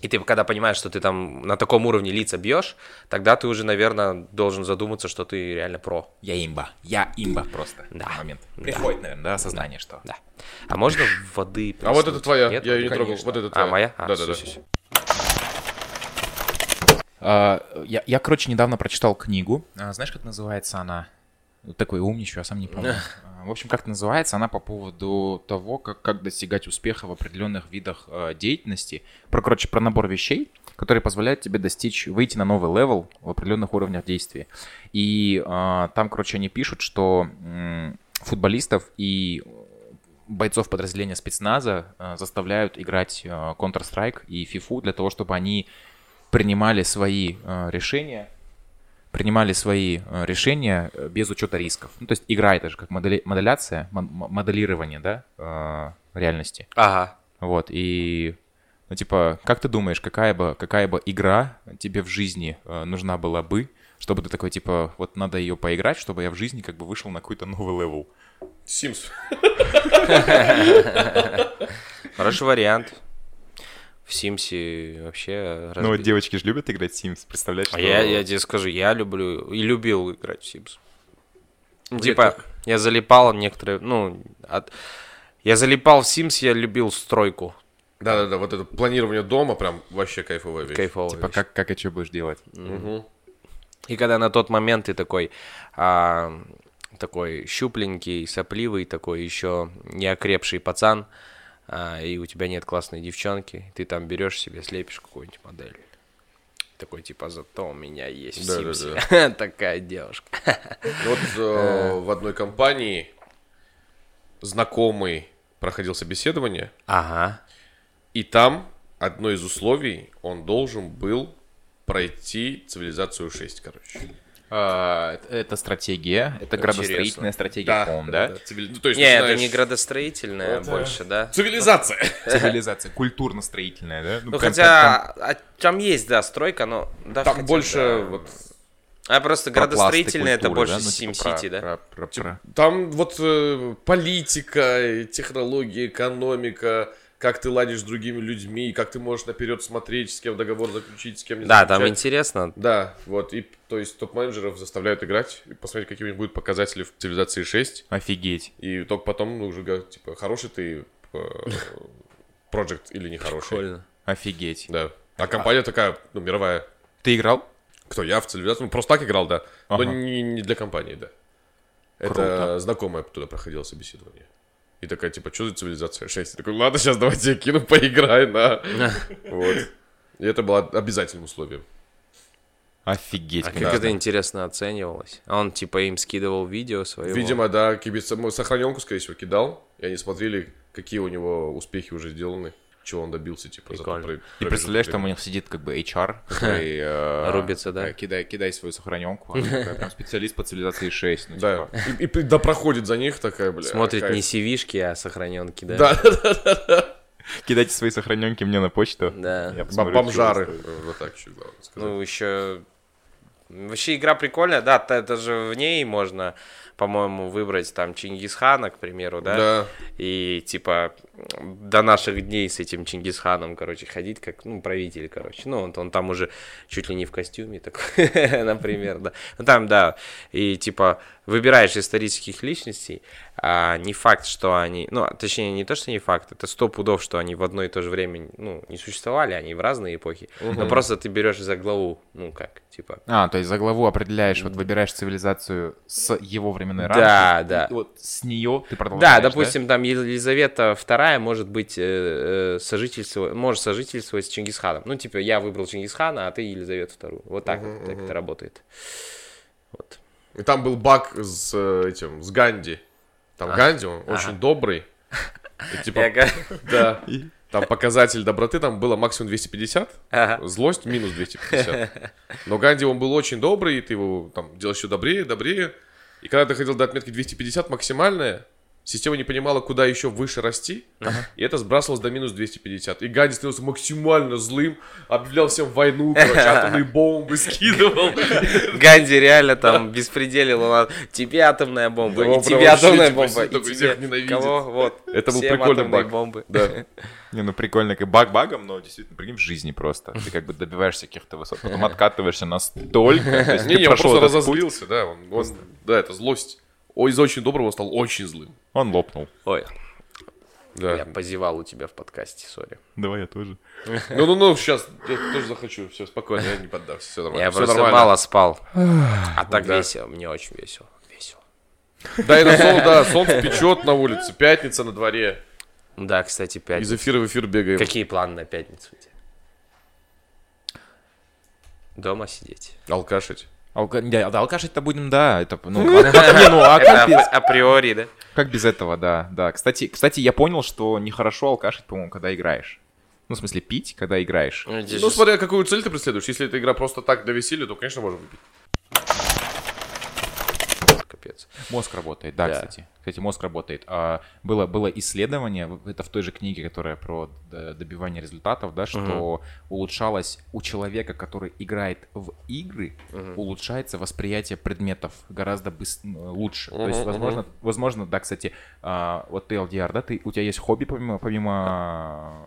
И ты, когда понимаешь, что ты там на таком уровне лица бьешь, тогда ты уже, наверное, должен задуматься, что ты реально про. Я имба. Я имба просто. Да. В момент. Да. Приходит, наверное, да, осознание, что... Да. А можно воды? А вот это твоя, Нет? я ее не трогал. Вот это А, твоя. моя? А, Да-да-да. всё, всё, всё. А, Я, я, короче, недавно прочитал книгу. А, Знаешь, как называется она? Вот Такой умничаю, а сам не помню. В общем, как называется она по поводу того, как, как достигать успеха в определенных видах э, деятельности. Про, короче, про набор вещей, которые позволяют тебе достичь, выйти на новый level в определенных уровнях действия. И а, там, короче, они пишут, что м, футболистов и бойцов подразделения спецназа э, заставляют играть э, Counter-Strike и FIFA для того, чтобы они принимали свои э, решения, принимали свои э, решения э, без учета рисков. Ну, то есть игра это же как модели- моделяция, моделирование, да, э, реальности. Ага. Вот, и, ну, типа, как ты думаешь, какая бы, какая бы игра тебе в жизни э, нужна была бы, чтобы ты такой, типа, вот надо ее поиграть, чтобы я в жизни как бы вышел на какой-то новый level? Sims. Хороший вариант. В Симсе вообще Ну, вот девочки же любят играть в Sims, представляешь? А я, я тебе скажу, я люблю и любил играть в Sims. Ну, Типа, я залипал некоторые, ну, от... я залипал в Sims, я любил стройку. Да-да-да, вот это планирование дома прям вообще кайфовая вещь. Кайфово. Типа, как, как и что будешь делать? Мгм. И когда на тот момент ты такой, а, такой щупленький, сопливый, такой еще не окрепший пацан, а, и у тебя нет классной девчонки, ты там берешь себе, слепишь какую-нибудь модель. Такой, типа, зато у меня есть в Да-да-да. Симсе такая девушка. Вот э, в одной компании знакомый проходил собеседование, Ага. и там одно из условий, он должен был пройти цивилизацию 6, короче. А, это- это стратегия, это градостроительная стратегия, по-моему, да? цивили- ну, то есть, Не, это начинаешь- не градостроительная Это- больше, да? Цивилизация! Цивилизация, культурно-строительная, да? Ну, прям- хотя, а, там есть, да, стройка, но... Да, Там хотя, больше да. вот А просто про градостроительная это больше да? Ну, типа SimCity, про- да? про- про- про- Там вот э, политика, технология, экономика, как ты ладишь с другими людьми, как ты можешь наперед смотреть, с кем договор заключить, с кем не Да, там заключать. интересно. Да, вот, и то есть топ-менеджеров заставляют играть и посмотреть, какие у них будут показатели в цивилизации 6, Офигеть. и только потом ну, уже говорят, типа, хороший ты проект или не хороший. Прикольно. Офигеть. Да. А компания такая, ну, мировая. Ты играл? Кто, я в цивилизацию? Ну, просто так играл, да. Ага. Но не, не для компании, да. Это Круто. знакомая туда проходила собеседование. И такая, типа, что за цивилизация 6? Я такой, ладно, сейчас давайте я кину, поиграй, на. Вот. И это было обязательным условием. Офигеть. А как это интересно оценивалось? Он типа им скидывал видео своего. Видимо, да, кибица, ну, сохраненку, скорее всего, кидал. И они смотрели, какие у него успехи уже сделаны, чего он добился, типа, за Прикольно. про- И представляешь, там у них сидит как бы HR, который... э, Рубится, да? э, Кидай, кидай свою сохраненку. а прям специалист по цивилизации 6. Ну, Да, типа, и, и да проходит за них такая, бля. Смотрит не CV-шки, а сохраненки, да? Да, Кидайте свои сохраненки мне на почту. Да. Я посмотрю, бомжары. стоит. Вот так еще главное сказать. Ну, еще... Вообще игра прикольная, да, это же в ней можно, по-моему, выбрать там Чингисхана, к примеру, да? Да. И типа до наших дней с этим Чингисханом, короче, ходить как, ну, правитель, короче. Ну, он, он там уже чуть ли не в костюме такой, например, да. Ну, там, да, и типа выбираешь исторических личностей, а не факт, что они, ну, точнее, не то, что не факт, это сто пудов, что они в одно и то же время, ну, не существовали, они в разные эпохи. Но просто ты берешь за главу, ну, как, типа, А, то есть за главу определяешь, вот выбираешь цивилизацию с его временной Да, рамки. да. и Вот с нее ты продолжаешь, Да, допустим, там Елизавета II может быть э, э, сожительство, может сожительствовать с Чингисханом. Ну, типа, я выбрал Чингисхана, а ты Елизавету II. Вот так, вот, так это работает. Вот. И там был баг с э, этим, с Ганди. Там Ганди, он очень добрый. И, типа, да. Там показатель доброты там было максимум 250, Ага. злость минус 250. Но Ганди, он был очень добрый, и ты его там делаешь еще добрее, добрее. И когда ты хотел до отметки 250 максимальная, система не понимала, куда еще выше расти, и это сбрасывалось до минус 250. И Ганди становился максимально злым, объявлял всем войну, короче, атомные бомбы скидывал. Ганди реально там беспределил, он, тебе атомная бомба, и тебе атомная бомба, и тебе кого, вот, Это был прикольный баг. бомбы. Да. Не, ну прикольно, как баг багом, но действительно, прикинь, в жизни просто. Ты как бы добиваешься каких-то высот, потом откатываешься настолько. Не, не, он просто разозлился, да. Он- да, это злость. Ой, из очень доброго он стал очень злым. Он лопнул. Ой, Да. Я позевал у тебя в подкасте, сори. Давай я тоже. Ну-ну-ну, сейчас я тоже захочу. Все, спокойно, я не поддамся. Все нормально. Я всё просто нормально. мало спал. А так Да. весело, мне очень весело. Весело. Да, и на сол, да, солнце печет на улице, пятница на дворе. Да, кстати, Из пятница. эфира в эфир бегаем. Какие планы на пятницу у тебя? Дома сидеть. Алкашить. Алка... Да, да, алкашить-то будем, да. Это, ну, не, ну, а как без, апри- априори, да? как без этого, да, да. Кстати, кстати, я понял, что нехорошо алкашить, по-моему, когда играешь. Ну, в смысле, пить, когда играешь. Ну, Ну, смотря какую цель ты преследуешь. Если это игра просто так для веселья, то, конечно, можно выпить. Капец. Мозг работает, да, Да. кстати. Кстати, мозг работает. А, было, было исследование, это в той же книге, которая про добивание результатов, да, что улучшалось у человека, который играет в игры, улучшается восприятие предметов гораздо быс- лучше. То есть, возможно, возможно, да, кстати, а, вот ты LDR, да, ты, у тебя есть хобби помимо, помимо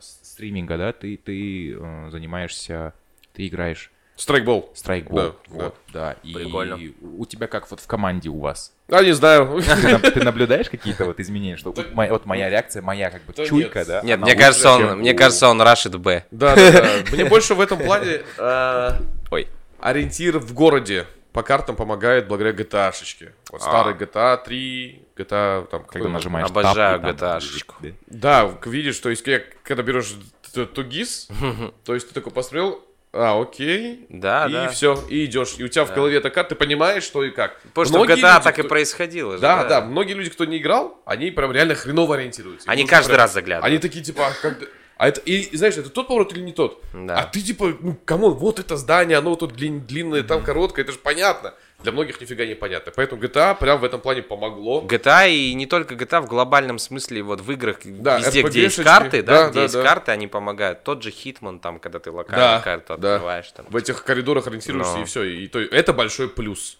с- стриминга, да, ты, ты э, занимаешься, ты играешь Страйкбол. страйкбол. Да, вот, да. И Прикольно. у тебя как вот в команде у вас? А, не знаю. Ты, на- ты наблюдаешь какие-то вот изменения, что вот моя, вот моя реакция, моя как бы Да чуйка, нет. да? Нет, мне кажется, он, мне кажется, он рашит Б. Да, да, да. Мне больше в этом плане э, Ой. ориентир в городе по картам помогает благодаря GTA-шечке. Вот старый GTA 3, GTA там... когда нажимаешь Обожаю GTA-шечку. Да. Да, видишь, то есть, когда берешь тугис, то есть ты такой посмотрел, а, окей, Да, и да. все, и идешь. И у тебя в голове эта карта, ты понимаешь, что и как. Потому что в GTA люди, так и кто- происходило. же, Да, да, многие люди, кто не играл, они прям реально хреново ориентируются. Они каждый прям- раз заглядывают. Они такие, типа, а как... А это, и, и знаешь, это тот поворот или не тот? Да. А ты типа, ну, come on, вот это здание, оно тут длин- длинное, там короткое, это же понятно. Для многих нифига не понятно. Поэтому GTA прям в этом плане помогло. GTA и не только GTA в глобальном смысле, вот в играх, Да, везде, где есть карты, да, да, где да, есть да. карты, они помогают. Тот же Hitman, там, когда ты локальную Да, карту да. открываешь. Там. В этих коридорах ориентируешься, Но. и все. И то, это большой плюс.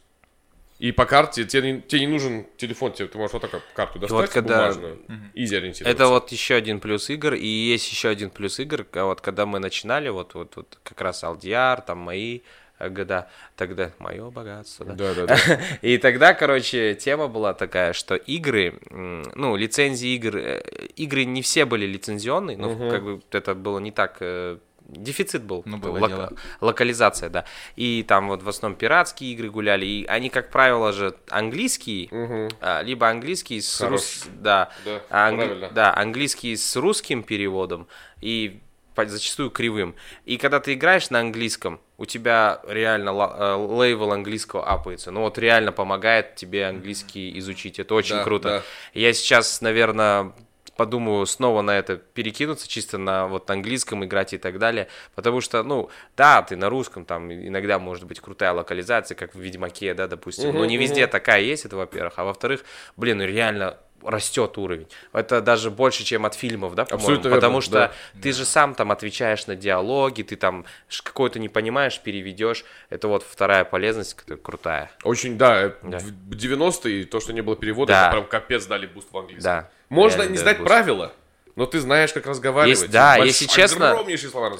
И по карте тебе не, тебе не нужен телефон, тебе, ты можешь вот так карту достать, вот когда- бумажную, изи ориентироваться. Это вот еще один плюс игр, и есть еще один плюс игр, а вот когда мы начинали, вот, вот, вот как раз LDR, там мои года, тогда мое богатство, да. Да, да, да. И тогда, короче, тема была такая, что игры, ну, лицензии игр, э, игры не все были лицензионные, но как бы это было не так, э, дефицит был, Ну, было лока- дело. локализация, да. И там вот в основном пиратские игры гуляли, и они, как правило же, английские, Мгм. а, либо английский с Хорош. рус... да, Да, а правильно. да, английский с русским переводом и зачастую кривым. И когда ты играешь на английском, у тебя реально э, лейвел английского апается. Ну вот реально помогает тебе английский изучить. Это очень Да, круто. да. Я сейчас, наверное, подумаю снова на это перекинуться, чисто на вот английском играть и так далее. Потому что, ну, да, ты на русском, там иногда может быть крутая локализация, как в Ведьмаке, да, допустим. Но не везде такая есть, это во-первых. А во-вторых, блин, ну реально растет уровень. Это даже больше, чем от фильмов, да, по-моему? Абсолютно верно, Потому что да. ты же сам там отвечаешь на диалоги, ты там какое-то не понимаешь, переведешь. Это вот вторая полезность, которая крутая. Очень, да, Да. в 90-е то, что не было перевода, Да. прям капец дали буст в английском. Да. Можно Реально не знать буст. правила, но ты знаешь, как разговаривать. Есть- да, Больш- если честно.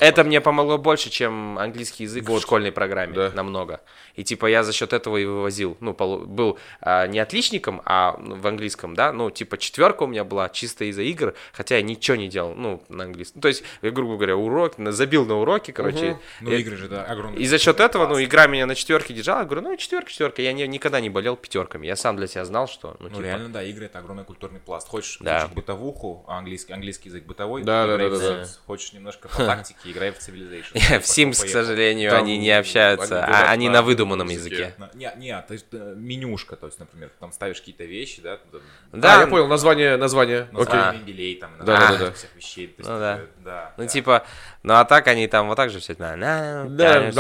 Это мне помогло больше, чем английский язык в Вот. школьной программе. Да. Намного. И типа я за счет этого и вывозил. Ну, был а, не отличником, а ну, в английском, да. Ну, типа четверка у меня была чисто из-за игр, хотя я ничего не делал, ну, на английском. То есть, грубо говоря, урок, забил на уроки, короче. Ну, Я- игры же, да, огромные. И за счет этого, ну, игра меня на четверке держала. Я говорю, ну, четверка, четверка. Я не- никогда не болел пятерками. Я сам для себя знал, что, ну, Ну, типа, реально, да, игры это огромный культурный пласт. Хочешь Да. бытовуху, а английский, английский язык бытовой, Да, да, да, в да, да. Sims. Хочешь немножко по тактике, играй в Civilization. в Sims, к сожалению, Там они не общаются, они а они на на выдуманном языке. Не, не, то есть э, менюшка, то есть, например, там ставишь какие-то вещи, да, там, Да, я понял, название, название. Окей. название мебелей, там, Да, название да, да. всех вещей. Ну да. э. Ну, типа, ну а так они там вот так же все. Да, да, да,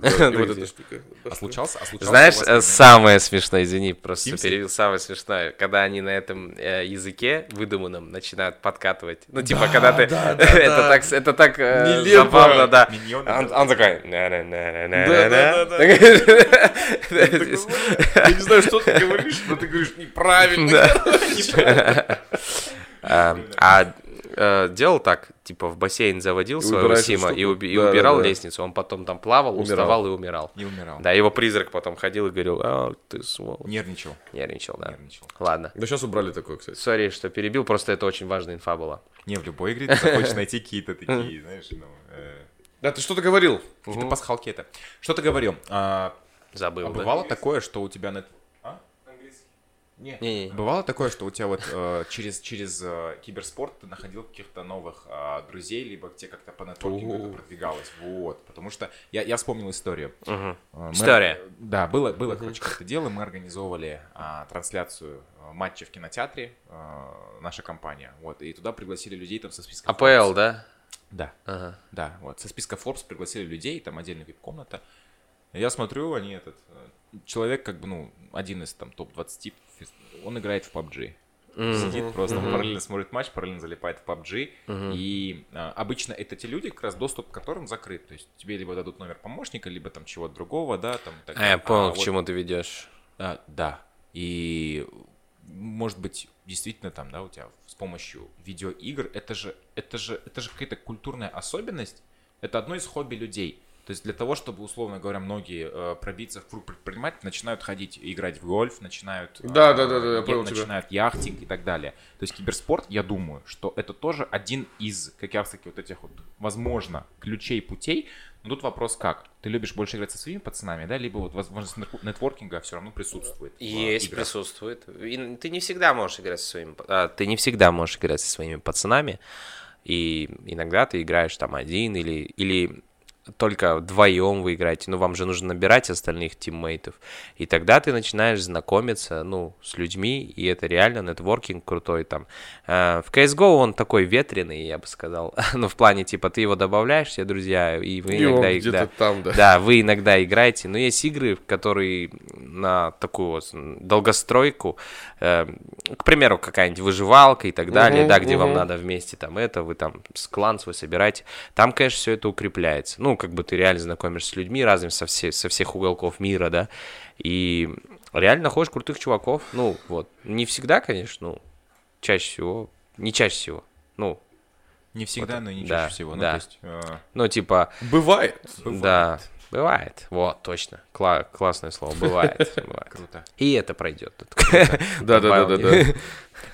И вот эта штука. А случался, а случался Знаешь, э, самое смешное, извини, просто перевел, самое смешное, когда они на этом э, языке выдуманном начинают подкатывать. Ну, типа, когда ты... да, да, Это да. так, это так э, забавно, да. Он такой... Я не знаю, что ты говоришь, но ты говоришь неправильно. А, а э, делал так, типа в бассейн заводил своего убираешь эту Сима и, уби- и Да, да, убирал да. лестницу, он потом там плавал, Умирал. уставал и умирал. Не умирал. Да, его призрак потом ходил и говорил, а, ты сволочь. Нервничал. Нервничал, да. Нервничал. Ладно. Да сейчас убрали такое, кстати. Sorry, что перебил, просто это очень важная инфа была. Не, в любой игре ты захочешь найти какие-то такие, знаешь, ну... э, Да, ты что-то говорил. какие-то пасхалки это. Что ты говорил? А, Забыл, а да? бывало такое, что у тебя на... А? Не. Не-не. Бывало такое, что у тебя вот э, через, через э, киберспорт ты находил каких-то новых э, друзей, либо тебе как-то по нетворкингу это продвигалось. Вот. Потому что я, я вспомнил историю. Э, мы- История. Да, было, было короче, как-то дело. Мы организовывали а, трансляцию а, матча в кинотеатре, а, наша компания. Вот, и туда пригласили людей там со списка АПЛ, Forbes. да? Да, Ага. да, вот, со списка Forbes пригласили людей, там отдельная вип-комната. Я смотрю, они этот... Человек, как бы, ну, один из там топ-20, он играет в PUBG. Сидит просто, он параллельно смотрит матч, параллельно залипает в PUBG. И а, обычно это те люди, как раз доступ к которым закрыт. То есть тебе либо дадут номер помощника, либо там чего-то другого, да, там. так А, я понял, А к вот, чему ты ведешь. а, да. И может быть, действительно там, да, у тебя с помощью видеоигр, это же, это же, это же какая-то культурная особенность. Это одно из хобби людей. То есть для того, чтобы, условно говоря, многие э, пробиться в круг предпринимателей, начинают ходить играть в гольф, начинают... э, Да, да, да, да, я понял тебя. Начинают яхтинг и так далее. То есть киберспорт, я думаю, что это тоже один из, как раз таки, вот этих вот, возможно, ключей, путей. Но тут вопрос как? Ты любишь больше играть со своими пацанами, да, либо вот возможность нетвор- нетворкинга все равно присутствует. в Есть, играх? присутствует. И ты не всегда можешь играть со своими... а, ты не всегда можешь играть со своими пацанами. И иногда ты играешь там один или, или только вдвоем вы играете, но вам же нужно набирать остальных тиммейтов. И тогда ты начинаешь знакомиться, ну, с людьми, и это реально нетворкинг крутой там. Э, В CSGO он такой ветреный, я бы сказал. ну, в плане, типа, ты его добавляешь, все друзья, и вы И иногда... где-то да. там, да. Да, вы иногда играете, но есть игры, которые на такую вот долгостройку, э, к примеру, какая-нибудь выживалка и так далее, Мгм, да, где вам мгм. надо вместе там это, вы там с клан свой собираете, там, конечно, все это укрепляется. Ну, как бы ты реально знакомишься с людьми разными со, все, со всех уголков мира, да, и реально находишь крутых чуваков, ну, вот, не всегда, конечно, ну, чаще всего, не чаще всего, ну, Не всегда, Вот, но и не да, чаще всего. Ну, да. то есть, э, ну, типа, Бывает. да, бывает, вот, точно, Кла- классное слово, бывает, бывает. круто. И это пройдет. Да, да, да, да, да.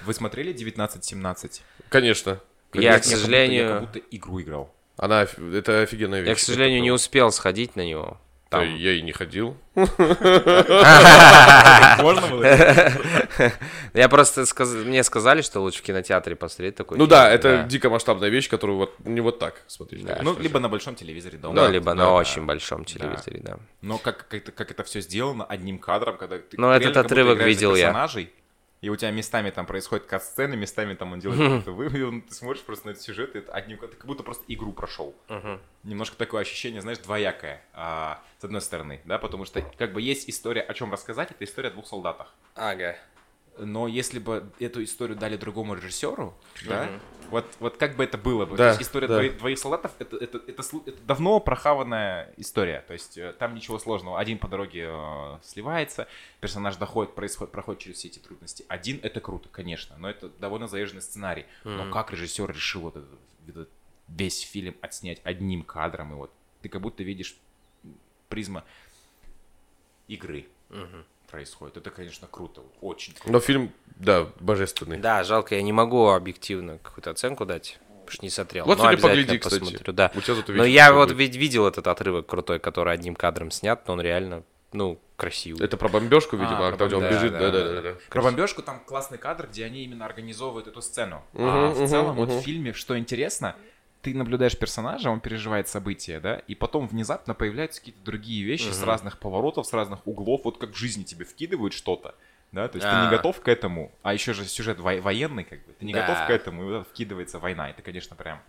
Вы смотрели 1917? Конечно. Я, к сожалению, Я как будто игру играл. Она, это офигенная вещь. я, к сожалению, не успел сходить на него. Да, Там- Я и не ходил. Можно было? Я просто мне сказали, что лучше в кинотеатре посмотреть такой. Ну да, это дико масштабная вещь, которую вот не вот так смотреть. Да. Ну, либо на большом телевизоре дома. Ну, Да, либо да, на да. очень большом телевизоре, да. Но как, как, это, как это все сделано одним кадром, когда ты Ну, этот отрывок видел я. И у тебя местами там происходят кат-сцены, местами там он делает какие-то выводы, ты смотришь просто на этот сюжет, и это одним, ты как будто просто игру прошел. Немножко такое ощущение, знаешь, двоякое, а, с одной стороны, да, потому что как бы есть история, о чем рассказать, это история о двух солдатах. Ага. Но если бы эту историю дали другому режиссеру, да, вот, вот как бы это было бы. Да, То есть история да. двоих, двоих солдатов это, это, это, это давно прохаванная история. То есть э, там ничего сложного. Один по дороге э, сливается, персонаж доходит, происходит, проходит через все эти трудности. Один это круто, конечно, но это довольно заезженный сценарий. Но как режиссер решил вот этот, этот весь фильм отснять одним кадром, и вот ты как будто видишь призма игры происходит. Это, конечно, круто, вот, очень круто. Но фильм, да, божественный. Да, жалко, я не могу объективно какую-то оценку дать, потому что не смотрел. Вот Но сегодня погляди, кстати. посмотрю, да. У тебя зато Но я вот будет. ведь видел этот отрывок крутой, который одним кадром снят, но он реально, ну, красивый. Это про бомбежку, видимо, А, когда про он бом- бежит. да, Да, да, да, да, да. Про бомбежку там классный кадр, где они именно организовывают эту сцену. а Мгм, в целом, вот мгм. в фильме, что интересно, ты наблюдаешь персонажа, он переживает события, да, и потом внезапно появляются какие-то другие вещи с разных поворотов, с разных углов, вот как в жизни тебе вкидывают что-то, да, то есть ты А. не готов к этому, а еще же сюжет во- военный, как бы, ты не Да. готов к этому, и вот вкидывается война, это, конечно, прям,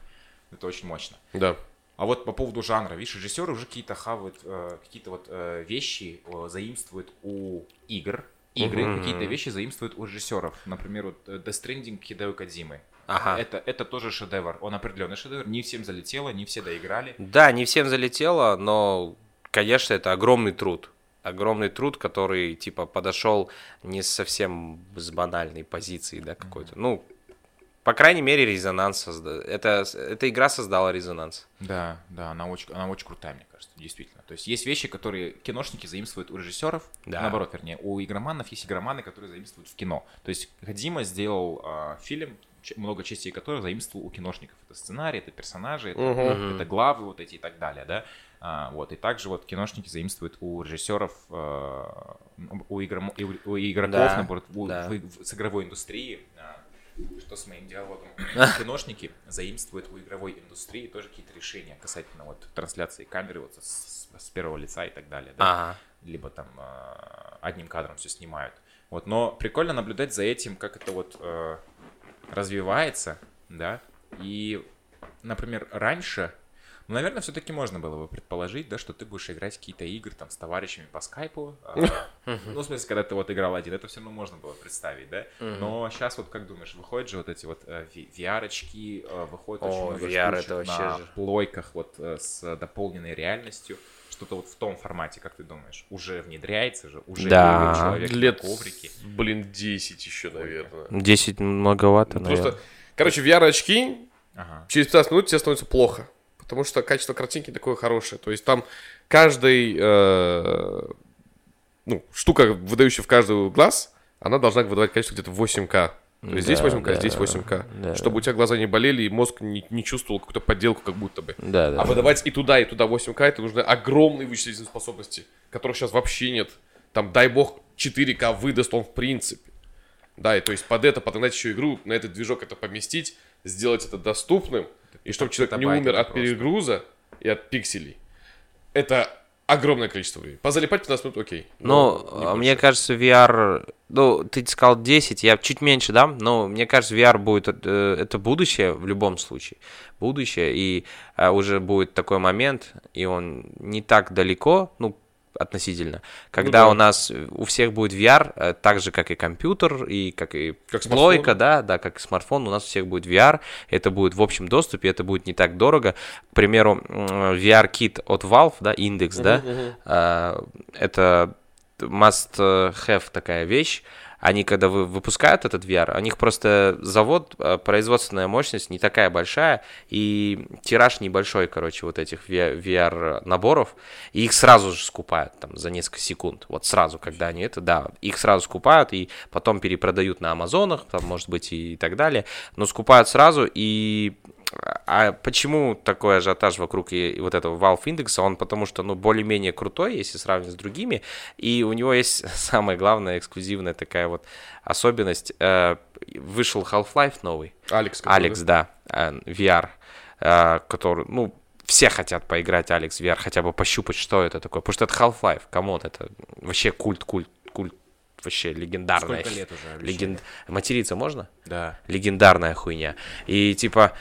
это очень мощно. Да. А вот по поводу жанра, видишь, режиссеры уже какие-то хавают, э, какие-то вот э, вещи э, заимствуют у игр, игры, Мгм. какие-то вещи заимствуют у режиссеров. Например, вот э, Death Stranding Хидео Кадзимы. Ага. Это, это тоже шедевр, он определенный шедевр, не всем залетело, не все доиграли. Да, не всем залетело, но, конечно, это огромный труд. Огромный труд, который, типа, подошел не совсем с банальной позиции, да, какой-то. Ну, по крайней мере, резонанс созда... это, эта игра создала резонанс. Да, да, она очень, она очень крутая, мне кажется, действительно. То есть есть вещи, которые киношники заимствуют у режиссеров, Да. наоборот, вернее, у игроманов есть игроманы, которые заимствуют в кино. То есть Кодзима сделал а, фильм, много частей которых заимствовал у киношников. Это сценарий, это персонажи, это, Мгм. это главы вот эти и так далее, да. А, вот, и также вот киношники заимствуют у режиссеров, а, у, игром- у игроков, Да, наоборот, у- да. в- в- с игровой индустрии, а, что с моим диалогом, киношники заимствуют у игровой индустрии тоже какие-то решения касательно вот трансляции камеры вот с, с первого лица и так далее, да? Ага. либо там а, одним кадром все снимают. Вот, но прикольно наблюдать за этим, как это вот э, развивается, да. И, например, раньше, ну, наверное, все-таки можно было бы предположить, да, что ты будешь играть какие-то игры там с товарищами по скайпу. а, Ну, в смысле, когда ты вот играл один, это все равно можно было представить, да. Но сейчас вот как думаешь, выходят же вот эти вот э, VR-очки, э, выходит очень О, много VR штучек это вообще на плойках вот э, с дополненной реальностью. Что-то вот в том формате, как ты думаешь, уже внедряется же, уже Да. человек Лет, на коврике. блин, 10 еще, наверное. 10 многовато, наверное. Просто, короче, VR-очки, Ага. через 15 минут тебе становится плохо. Потому что качество картинки такое хорошее. То есть там каждый, э, ну, штука, выдающая в каждый глаз, она должна выдавать качество где-то 8К. То есть здесь Да, 8К, да, здесь 8К. да. Чтобы у тебя глаза не болели и мозг не, не чувствовал какую-то подделку как будто бы. Да, да. А выдавать и туда, и туда 8К, это нужны огромные вычислительные способности, которых сейчас вообще нет. Там, дай бог, 4К выдаст он в принципе. Да, и то есть под это подогнать еще игру, на этот движок это поместить, сделать это доступным, и чтобы человек не умер от просто. перегруза и от пикселей. Это огромное количество времени. Позалипать 15 минут, окей. Ну, а больше. мне кажется, VR... Ну, ты сказал 10, я чуть меньше дам, но мне кажется, VR будет... э, Это будущее в любом случае. Будущее, и а, уже будет такой момент, и он не так далеко, ну, относительно, когда да. у нас э, у всех будет VR, э, так же, как и компьютер, и как и Как плойка, смартфон. да, да, как и смартфон, у нас у всех будет VR, это будет в общем доступе, это будет не так дорого. К примеру, VR-кит от Valve, да, индекс, да, а, это must-have такая вещь. Они, когда вы выпускают этот VR, у них просто завод, а, производственная мощность не такая большая, и тираж небольшой, короче, вот этих VR-наборов, и их сразу же скупают там за несколько секунд. Вот сразу, когда они это, да, их сразу скупают, и потом перепродают на Амазонах, там, может быть, и так далее, но скупают сразу, и а почему такой ажиотаж вокруг и, и вот этого Valve Index 'а? Он потому что, ну, более-менее крутой, если сравнивать с другими, и у него есть самая главная эксклюзивная такая вот особенность. Э, вышел Half-Life новый, Alyx. Alyx, да, э, VR, э, который, ну, все хотят поиграть Alyx VR, хотя бы пощупать, что это такое. Потому что это Half-Life, come on, это вообще культ, культ, культ, вообще легендарная. Сколько лет уже обещали? Леген... Материться можно? Да. легендарная хуйня. И типа,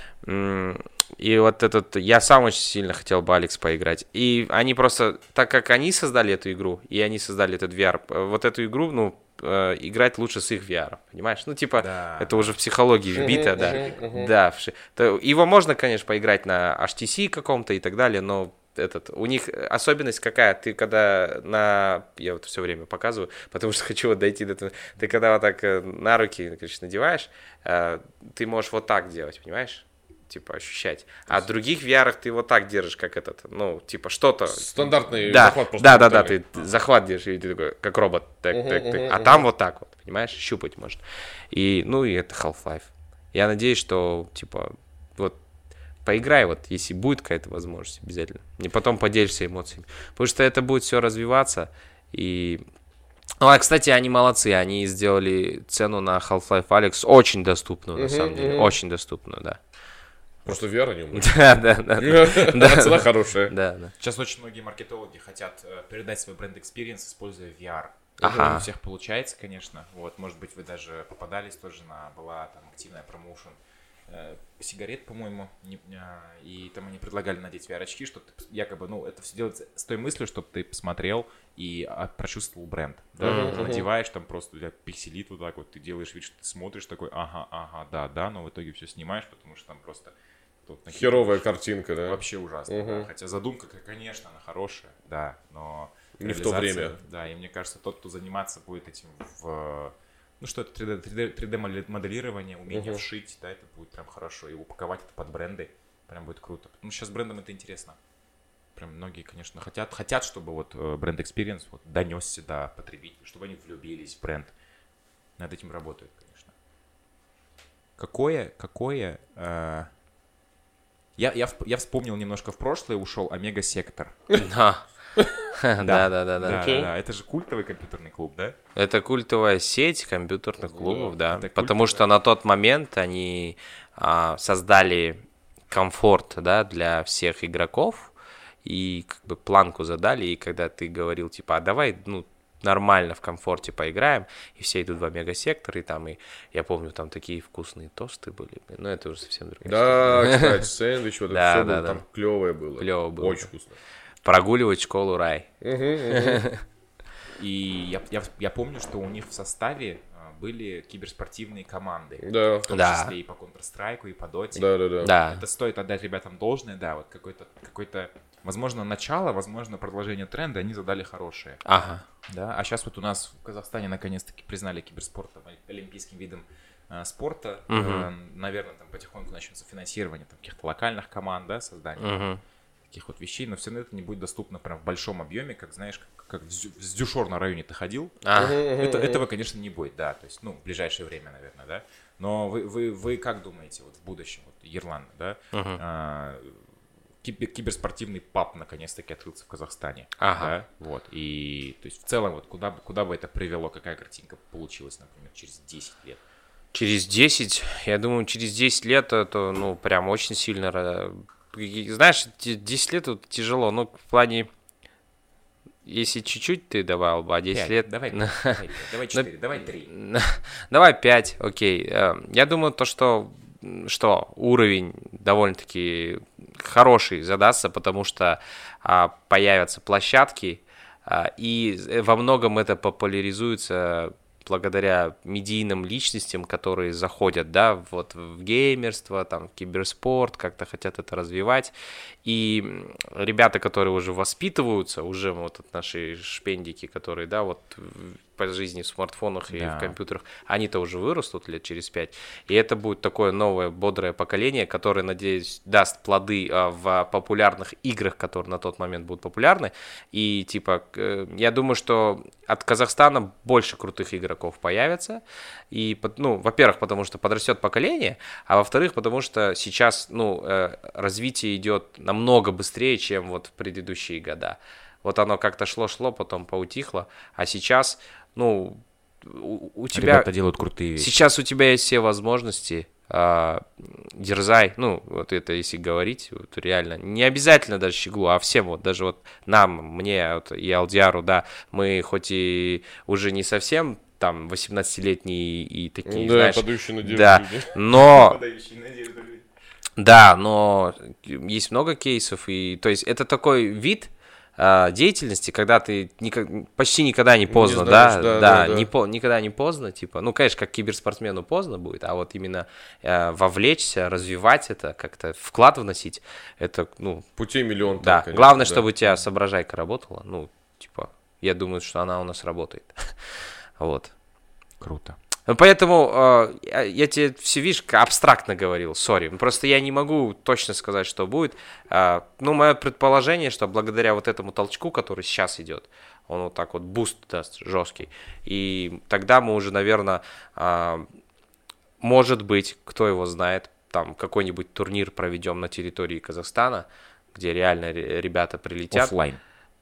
и вот этот, я сам очень сильно хотел бы Алекс поиграть. И они просто, так как они создали эту игру, и они создали этот VR, вот эту игру, ну, э, играть лучше с их VR, понимаешь? Ну, типа, Да. это уже в психологии вбито, да. Да, его можно, конечно, поиграть на HTC каком-то и так далее, но этот, у них особенность какая, ты когда на, я вот все время показываю, потому что хочу вот дойти до этого, ты когда вот так э, на руки, короче, надеваешь, э, ты можешь вот так делать, понимаешь? Типа ощущать. А в других VR ты вот так держишь, как этот, ну, типа что-то. Стандартный Да, захват просто да, да, да, ты захват держишь, и ты такой, как робот, так, Мгм, так, так. мгм, А там вот так вот, понимаешь, щупать может. И, ну, и это Half-Life. Я надеюсь, что, типа, вот поиграй, вот, если будет какая-то возможность, обязательно. И потом поделишься эмоциями. Потому что это будет все развиваться. И. Ну, а, кстати, они молодцы. Они сделали цену на Half-Life Alyx очень доступную, на самом деле. Очень доступную, да. Просто VR они умеют. Да, да, да. Цена хорошая. Да, да. Сейчас очень многие маркетологи хотят э, передать свой brand experience, используя VR. Ага. Это не у всех получается, конечно. Вот, может быть, вы даже попадались тоже на... Была там активная промоушен сигарет, по-моему, не- а, и там они предлагали надеть VR-очки, чтобы ты якобы, ну, это все делается с той мыслью, чтобы ты посмотрел и а, прочувствовал бренд. Да? Мгм. надеваешь, там просто у тебя пикселит вот так вот, ты делаешь вид, что ты смотришь такой, ага, ага, да, да, но в итоге все снимаешь, потому что там просто... тут. Херовая картинка, да? Вообще ужасно. Мгм. да. Хотя задумка, конечно, она хорошая, да, но Не в то время. Да, и мне кажется, тот, кто заниматься будет этим в Ну что это 3D, 3D, 3D моделирование, умение вшить, да, это будет прям хорошо. И упаковать это под бренды прям будет круто. Потому что сейчас брендам это интересно. Прям многие, конечно, хотят, хотят, чтобы вот э, бренд experience вот донесся до потребителей, чтобы они влюбились в бренд. Над этим работают, конечно. Какое, какое... э, Я, я, я вспомнил немножко в прошлое, ушел Омега Сектор. Да. Да, да, да, да. Да, да, да. Это же культовый компьютерный клуб, да? Это культовая сеть компьютерных клубов, да. это Потому что на тот момент они а, создали комфорт, да, для всех игроков и как бы планку задали. И когда ты говорил типа, а давай, ну нормально в комфорте поиграем, и все идут в омега-сектор, и там, и я помню, там такие вкусные тосты были, блин, но это уже совсем другая Да, кстати, сэндвич, вот это Да, все да, было, да. там клевое было. Клёво было, Очень да. вкусно. Прогуливать школу рай. И я, я, я помню, что у них в составе а, были киберспортивные команды. Да, В том Да. числе и по Counter-Strike, и по Dota. да, да, да. Да. Это стоит отдать ребятам должное, да, вот какой-то, какой-то, возможно, начало, возможно, продолжение тренда они задали хорошее, Ага. да, а сейчас вот у нас в Казахстане наконец-таки признали киберспорт олимпийским видом э, спорта, наверное, там потихоньку начнется финансирование там, каких-то локальных команд, да, создание Мгм. Таких вот вещей, но все равно это не будет доступно прям в большом объеме, как, знаешь, как, как в на районе ты ходил, А, это, этого, конечно, не будет, да, то есть, ну, в ближайшее время, наверное, да. Но вы, вы, вы как думаете, вот в будущем, вот Ерлан, да, а, кибер- киберспортивный паб наконец-таки открылся в Казахстане, Ага. да, вот, и, то есть, в целом, вот, куда, бы- куда бы это привело, какая картинка получилась, например, через 10 лет? Через 10, я думаю, через 10 лет это, ну, прям очень сильно... Знаешь, те- 10 лет это тяжело, ну, в плане... Если чуть-чуть ты добавил бы, а 10 Пять, лет... Давай, давай, давай 4, давай 3. Давай 5, окей. Э, Я думаю, то, что, что уровень довольно-таки хороший задастся, потому что а, появятся площадки, а, и э, во многом это популяризуется благодаря медийным личностям, которые заходят, да, вот в геймерство, там, в киберспорт, как-то хотят это развивать. И ребята, которые уже воспитываются, уже вот от наши шпендики, которые, да, вот по жизни в смартфонах и Да. в компьютерах, они-то уже вырастут лет через пять. И это будет такое новое, бодрое поколение, которое, надеюсь, даст плоды а, в популярных играх, которые на тот момент будут популярны. И, типа, э, я думаю, что от Казахстана больше крутых игроков появится. И, ну, во-первых, потому что подрастет поколение, а во-вторых, потому что сейчас, ну, э, развитие идет намного быстрее, чем вот в предыдущие года. Вот оно как-то шло-шло, потом поутихло, а сейчас, ну, у, у тебя... Ребята делают крутые вещи. Сейчас у тебя есть все возможности, а, дерзай, ну, вот это если говорить, вот реально, не обязательно даже Щеглу, а всем, вот даже вот нам, мне вот, и Алдиару, да, мы хоть и уже не совсем там 18-летние и такие, Да, знаешь, подающие надежду да, люди. но да, но есть много кейсов, и то есть это такой вид а, деятельности, когда ты никак- почти никогда не поздно, знаешь, да, да, да, да, не да. по- никогда не поздно, типа, ну, конечно, как киберспортсмену поздно будет, а вот именно э, вовлечься, развивать это, как-то вклад вносить, это, ну, Путей миллион. там, да, конечно, главное, да. чтобы у тебя соображайка работала, ну, типа, я думаю, что она у нас работает, вот. Круто. Поэтому э, я, тебе все, видишь, абстрактно говорил, сори. Просто я не могу точно сказать, что будет. А, ну, мое предположение, что благодаря вот этому толчку, который сейчас идет, он вот так вот буст даст жесткий. И тогда мы уже, наверное, может быть, кто его знает, там какой-нибудь турнир проведем на территории Казахстана, где реально ре- ребята прилетят. Offline.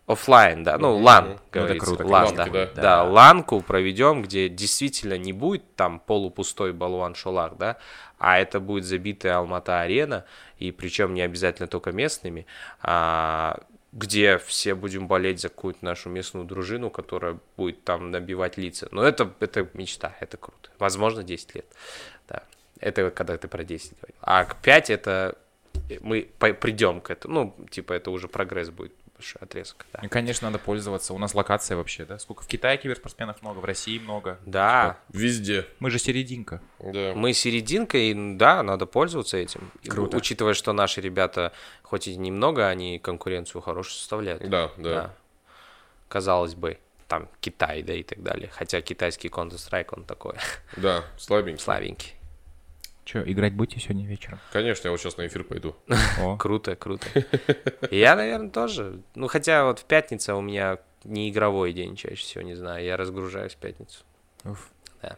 Offline, да, ну, Мгм. LAN, Ну, это говорится. круто, LAN, конечно. да. Ланки, да. да. ланку проведем, где действительно не будет там полупустой Балуан Шолак, да, а это будет забитая Алмата-арена, и причем не обязательно только местными, а где все будем болеть за какую-то нашу местную дружину, которая будет там набивать лица. Но это, это мечта, это круто. Возможно, 10 лет. Да. Это когда ты про 10 говорил. А к 5 это мы придем к этому. Ну, типа, это уже прогресс будет большой отрезок. Да. И, конечно, надо пользоваться. У нас локация вообще, да? Сколько в Китае киберспортсменов много, в России много. Да, Везде. Мы же серединка. Да. мы серединка, и да, надо пользоваться этим. Круто. Учитывая, что наши ребята, хоть и немного, они конкуренцию хорошую составляют. Да, да. Казалось бы. там Китай, да, и так далее. Хотя китайский Counter-Strike, он такой Да, слабенький. слабенький. Че, играть будете сегодня вечером? Конечно, я вот сейчас на эфир пойду. О, Круто, круто. Я, наверное, тоже. Ну, хотя вот в пятницу у меня не игровой день чаще всего, не знаю. Я разгружаюсь в пятницу. уф. Да.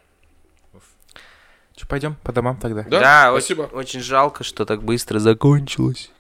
Че, пойдем по домам тогда? Да, очень- спасибо. очень жалко, что так быстро закончилось.